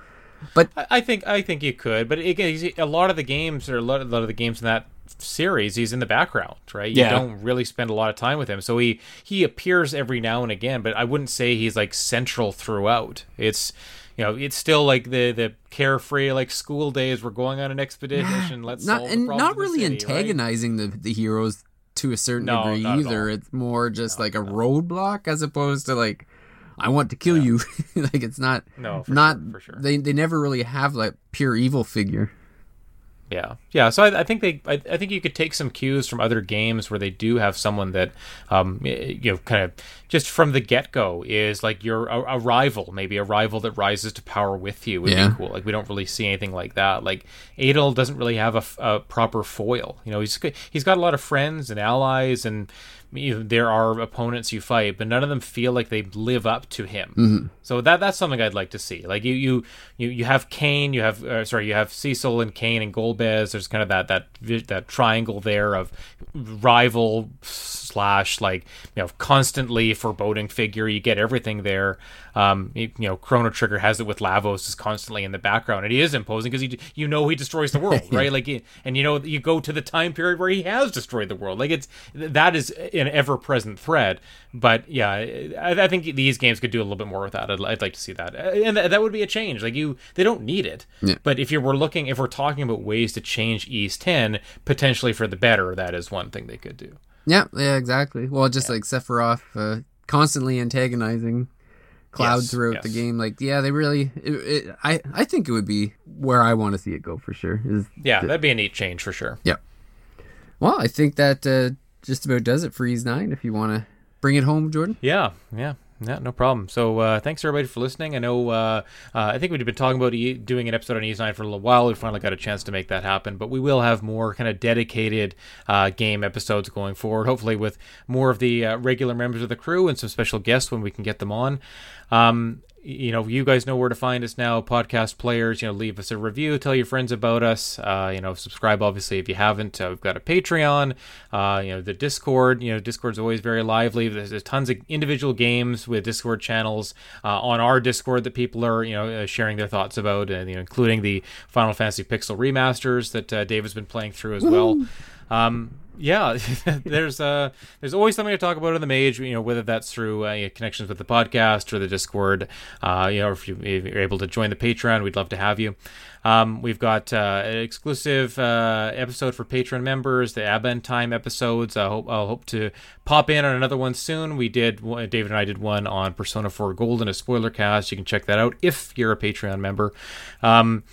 but I think I think you could, but again, a lot of the games or a lot, a lot of the games in that series, he's in the background, right? You Yeah. don't really spend a lot of time with him, so he he appears every now and again, but I wouldn't say he's like central throughout. It's you know, it's still like the the carefree like school days. We're going on an expedition. Let's not and not really city, right? antagonizing the the heroes to a certain No, degree either. It's more just like a roadblock as opposed to like I want to kill you. like it's not No, for not sure, for sure. they they never really have like pure evil figure. Yeah, yeah. So I, I think they, I, I think you could take some cues from other games where they do have someone that, um, you know, kind of just from the get go is like you're a, a rival, maybe a rival that rises to power with you would Yeah. be cool. Like we don't really see anything like that. Like Adol doesn't really have a, a proper foil. You know, he's he's got a lot of friends and allies and. There are opponents you fight, but none of them feel like they live up to him. So that that's something I'd like to see. Like you you you, you have Kain, you have uh, sorry, you have Cecil and Kain and Golbez. There's kind of that that that triangle there of rival slash like you know constantly foreboding figure. You get everything there. Um, you, know, Chrono Trigger has it with Lavos is constantly in the background, and he is imposing because he, you know, he destroys the world, right? Like, and you know, you go to the time period where he has destroyed the world. Like, it's that is an ever-present thread. But yeah, I, I think these games could do a little bit more with that. I'd, I'd like to see that, and th- that would be a change. Like, you, they don't need it. Yeah. But if you were looking, if we're talking about ways to change Ys 10 potentially for the better, that is one thing they could do. Yeah, yeah, exactly. Well, just like Sephiroth uh, constantly antagonizing Cloud Yes, throughout yes. the game. Like, yeah, they really. It, it, I I think it would be where I want to see it go for sure. Is Yeah, that'd be a neat change for sure. yeah. Well, I think that uh, just about does it for Ys Nine. If you want to bring it home, Jordan. Yeah, yeah. Yeah, no problem. So, uh, thanks everybody for listening. I know, uh, uh, I think we've been talking about e- doing an episode on Ys 9 for a little while. We finally got a chance to make that happen, but we will have more kind of dedicated uh, game episodes going forward, hopefully with more of the uh, regular members of the crew and some special guests when we can get them on. Um, you know, you guys know where to find us now, podcast players. You know, leave us a review, tell your friends about us. Uh, you know, subscribe obviously if you haven't. Uh, we've got a Patreon. Uh, you know, the Discord. You know, Discord's always very lively. There's, there's tons of individual games with Discord channels uh, on our Discord that people are you know uh, sharing their thoughts about, and you know, including the Final Fantasy Pixel remasters that uh, Dave has been playing through as well. Um, yeah, there's uh, there's always something to talk about in the mage. You know, whether that's through uh, connections with the podcast or the Discord. Uh, you know, if, you, you're able to join the Patreon, we'd love to have you. Um, we've got uh, an exclusive uh, episode for Patreon members, the Aben Time episodes. I hope I'll hope to pop in on another one soon. We did David and I did one on Persona 4 Gold in a spoiler cast. You can check that out if you're a Patreon member. Um,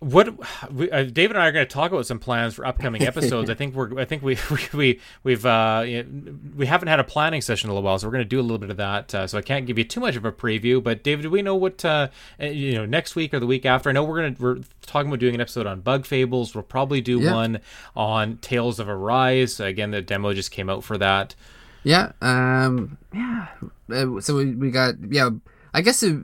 what we, uh, David and I are going to talk about some plans for upcoming episodes. I think we're I think we we, we we've uh, we haven't had a planning session in a little while, so we're going to do a little bit of that. Uh, so I can't give you too much of a preview. But David, do we know what uh, uh, you know next week or the week after? I know we're going to we're talking about doing an episode on bug fables. We'll probably do Yeah. one on Tales of Arise. Again, the demo just came out for that. Yeah. Um. Yeah. Uh, so we, we got yeah. I guess it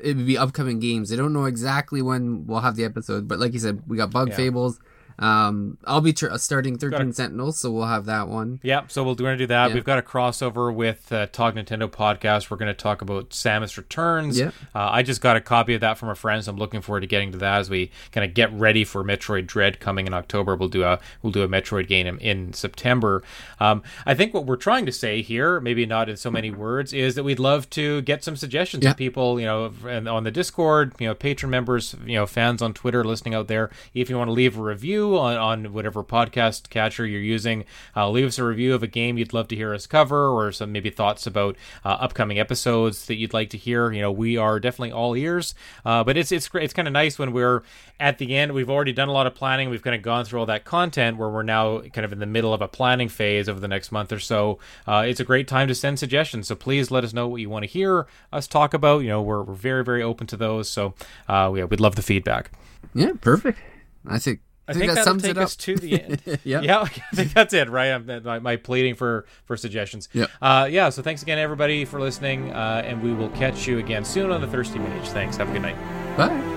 it would be upcoming games. I don't know exactly when we'll have the episode, but like you said, we got Bug Yeah. Fables. Um. I'll be tr- starting a- Thirteen Sentinels, so we'll have that one. Yeah, so we'll, we're going to do that. Yeah. We've got a crossover with uh, Talk Nintendo podcast. We're going to talk about Samus Returns. Yeah. Uh, I just got a copy of that from a friend, so I'm looking forward to getting to that as we kind of get ready for Metroid Dread coming in October. We'll do a we'll do a Metroid game in, in September. Um, I think what we're trying to say here, maybe not in so many words, is that we'd love to get some suggestions Yeah. of people, you know, and on the Discord, you know, patron members, you know, fans on Twitter listening out there. If you want to leave a review on, on whatever podcast catcher you're using, uh, leave us a review of a game you'd love to hear us cover, or some maybe thoughts about uh, upcoming episodes that you'd like to hear. You know, we are definitely all ears. Uh, but it's it's great. It's kind of nice when we're at the end. We've already done a lot of planning. We've kind of gone through all that content where we're now kind of in the middle of a planning phase over the next month or so. Uh, it's a great time to send suggestions. So please let us know what you want to hear us talk about. You know, we're, we're very very open to those. So uh, yeah, we'd love the feedback. Yeah. Perfect. I think. I think, think that that'll sums take it up. us to the end. Yeah. yeah, I think that's it, right? I'm, my, my pleading for for suggestions. Yeah. uh, yeah. So thanks again, everybody, for listening, uh, and we will catch you again soon on the Thirsty Mage. Thanks. Have a good night. Bye.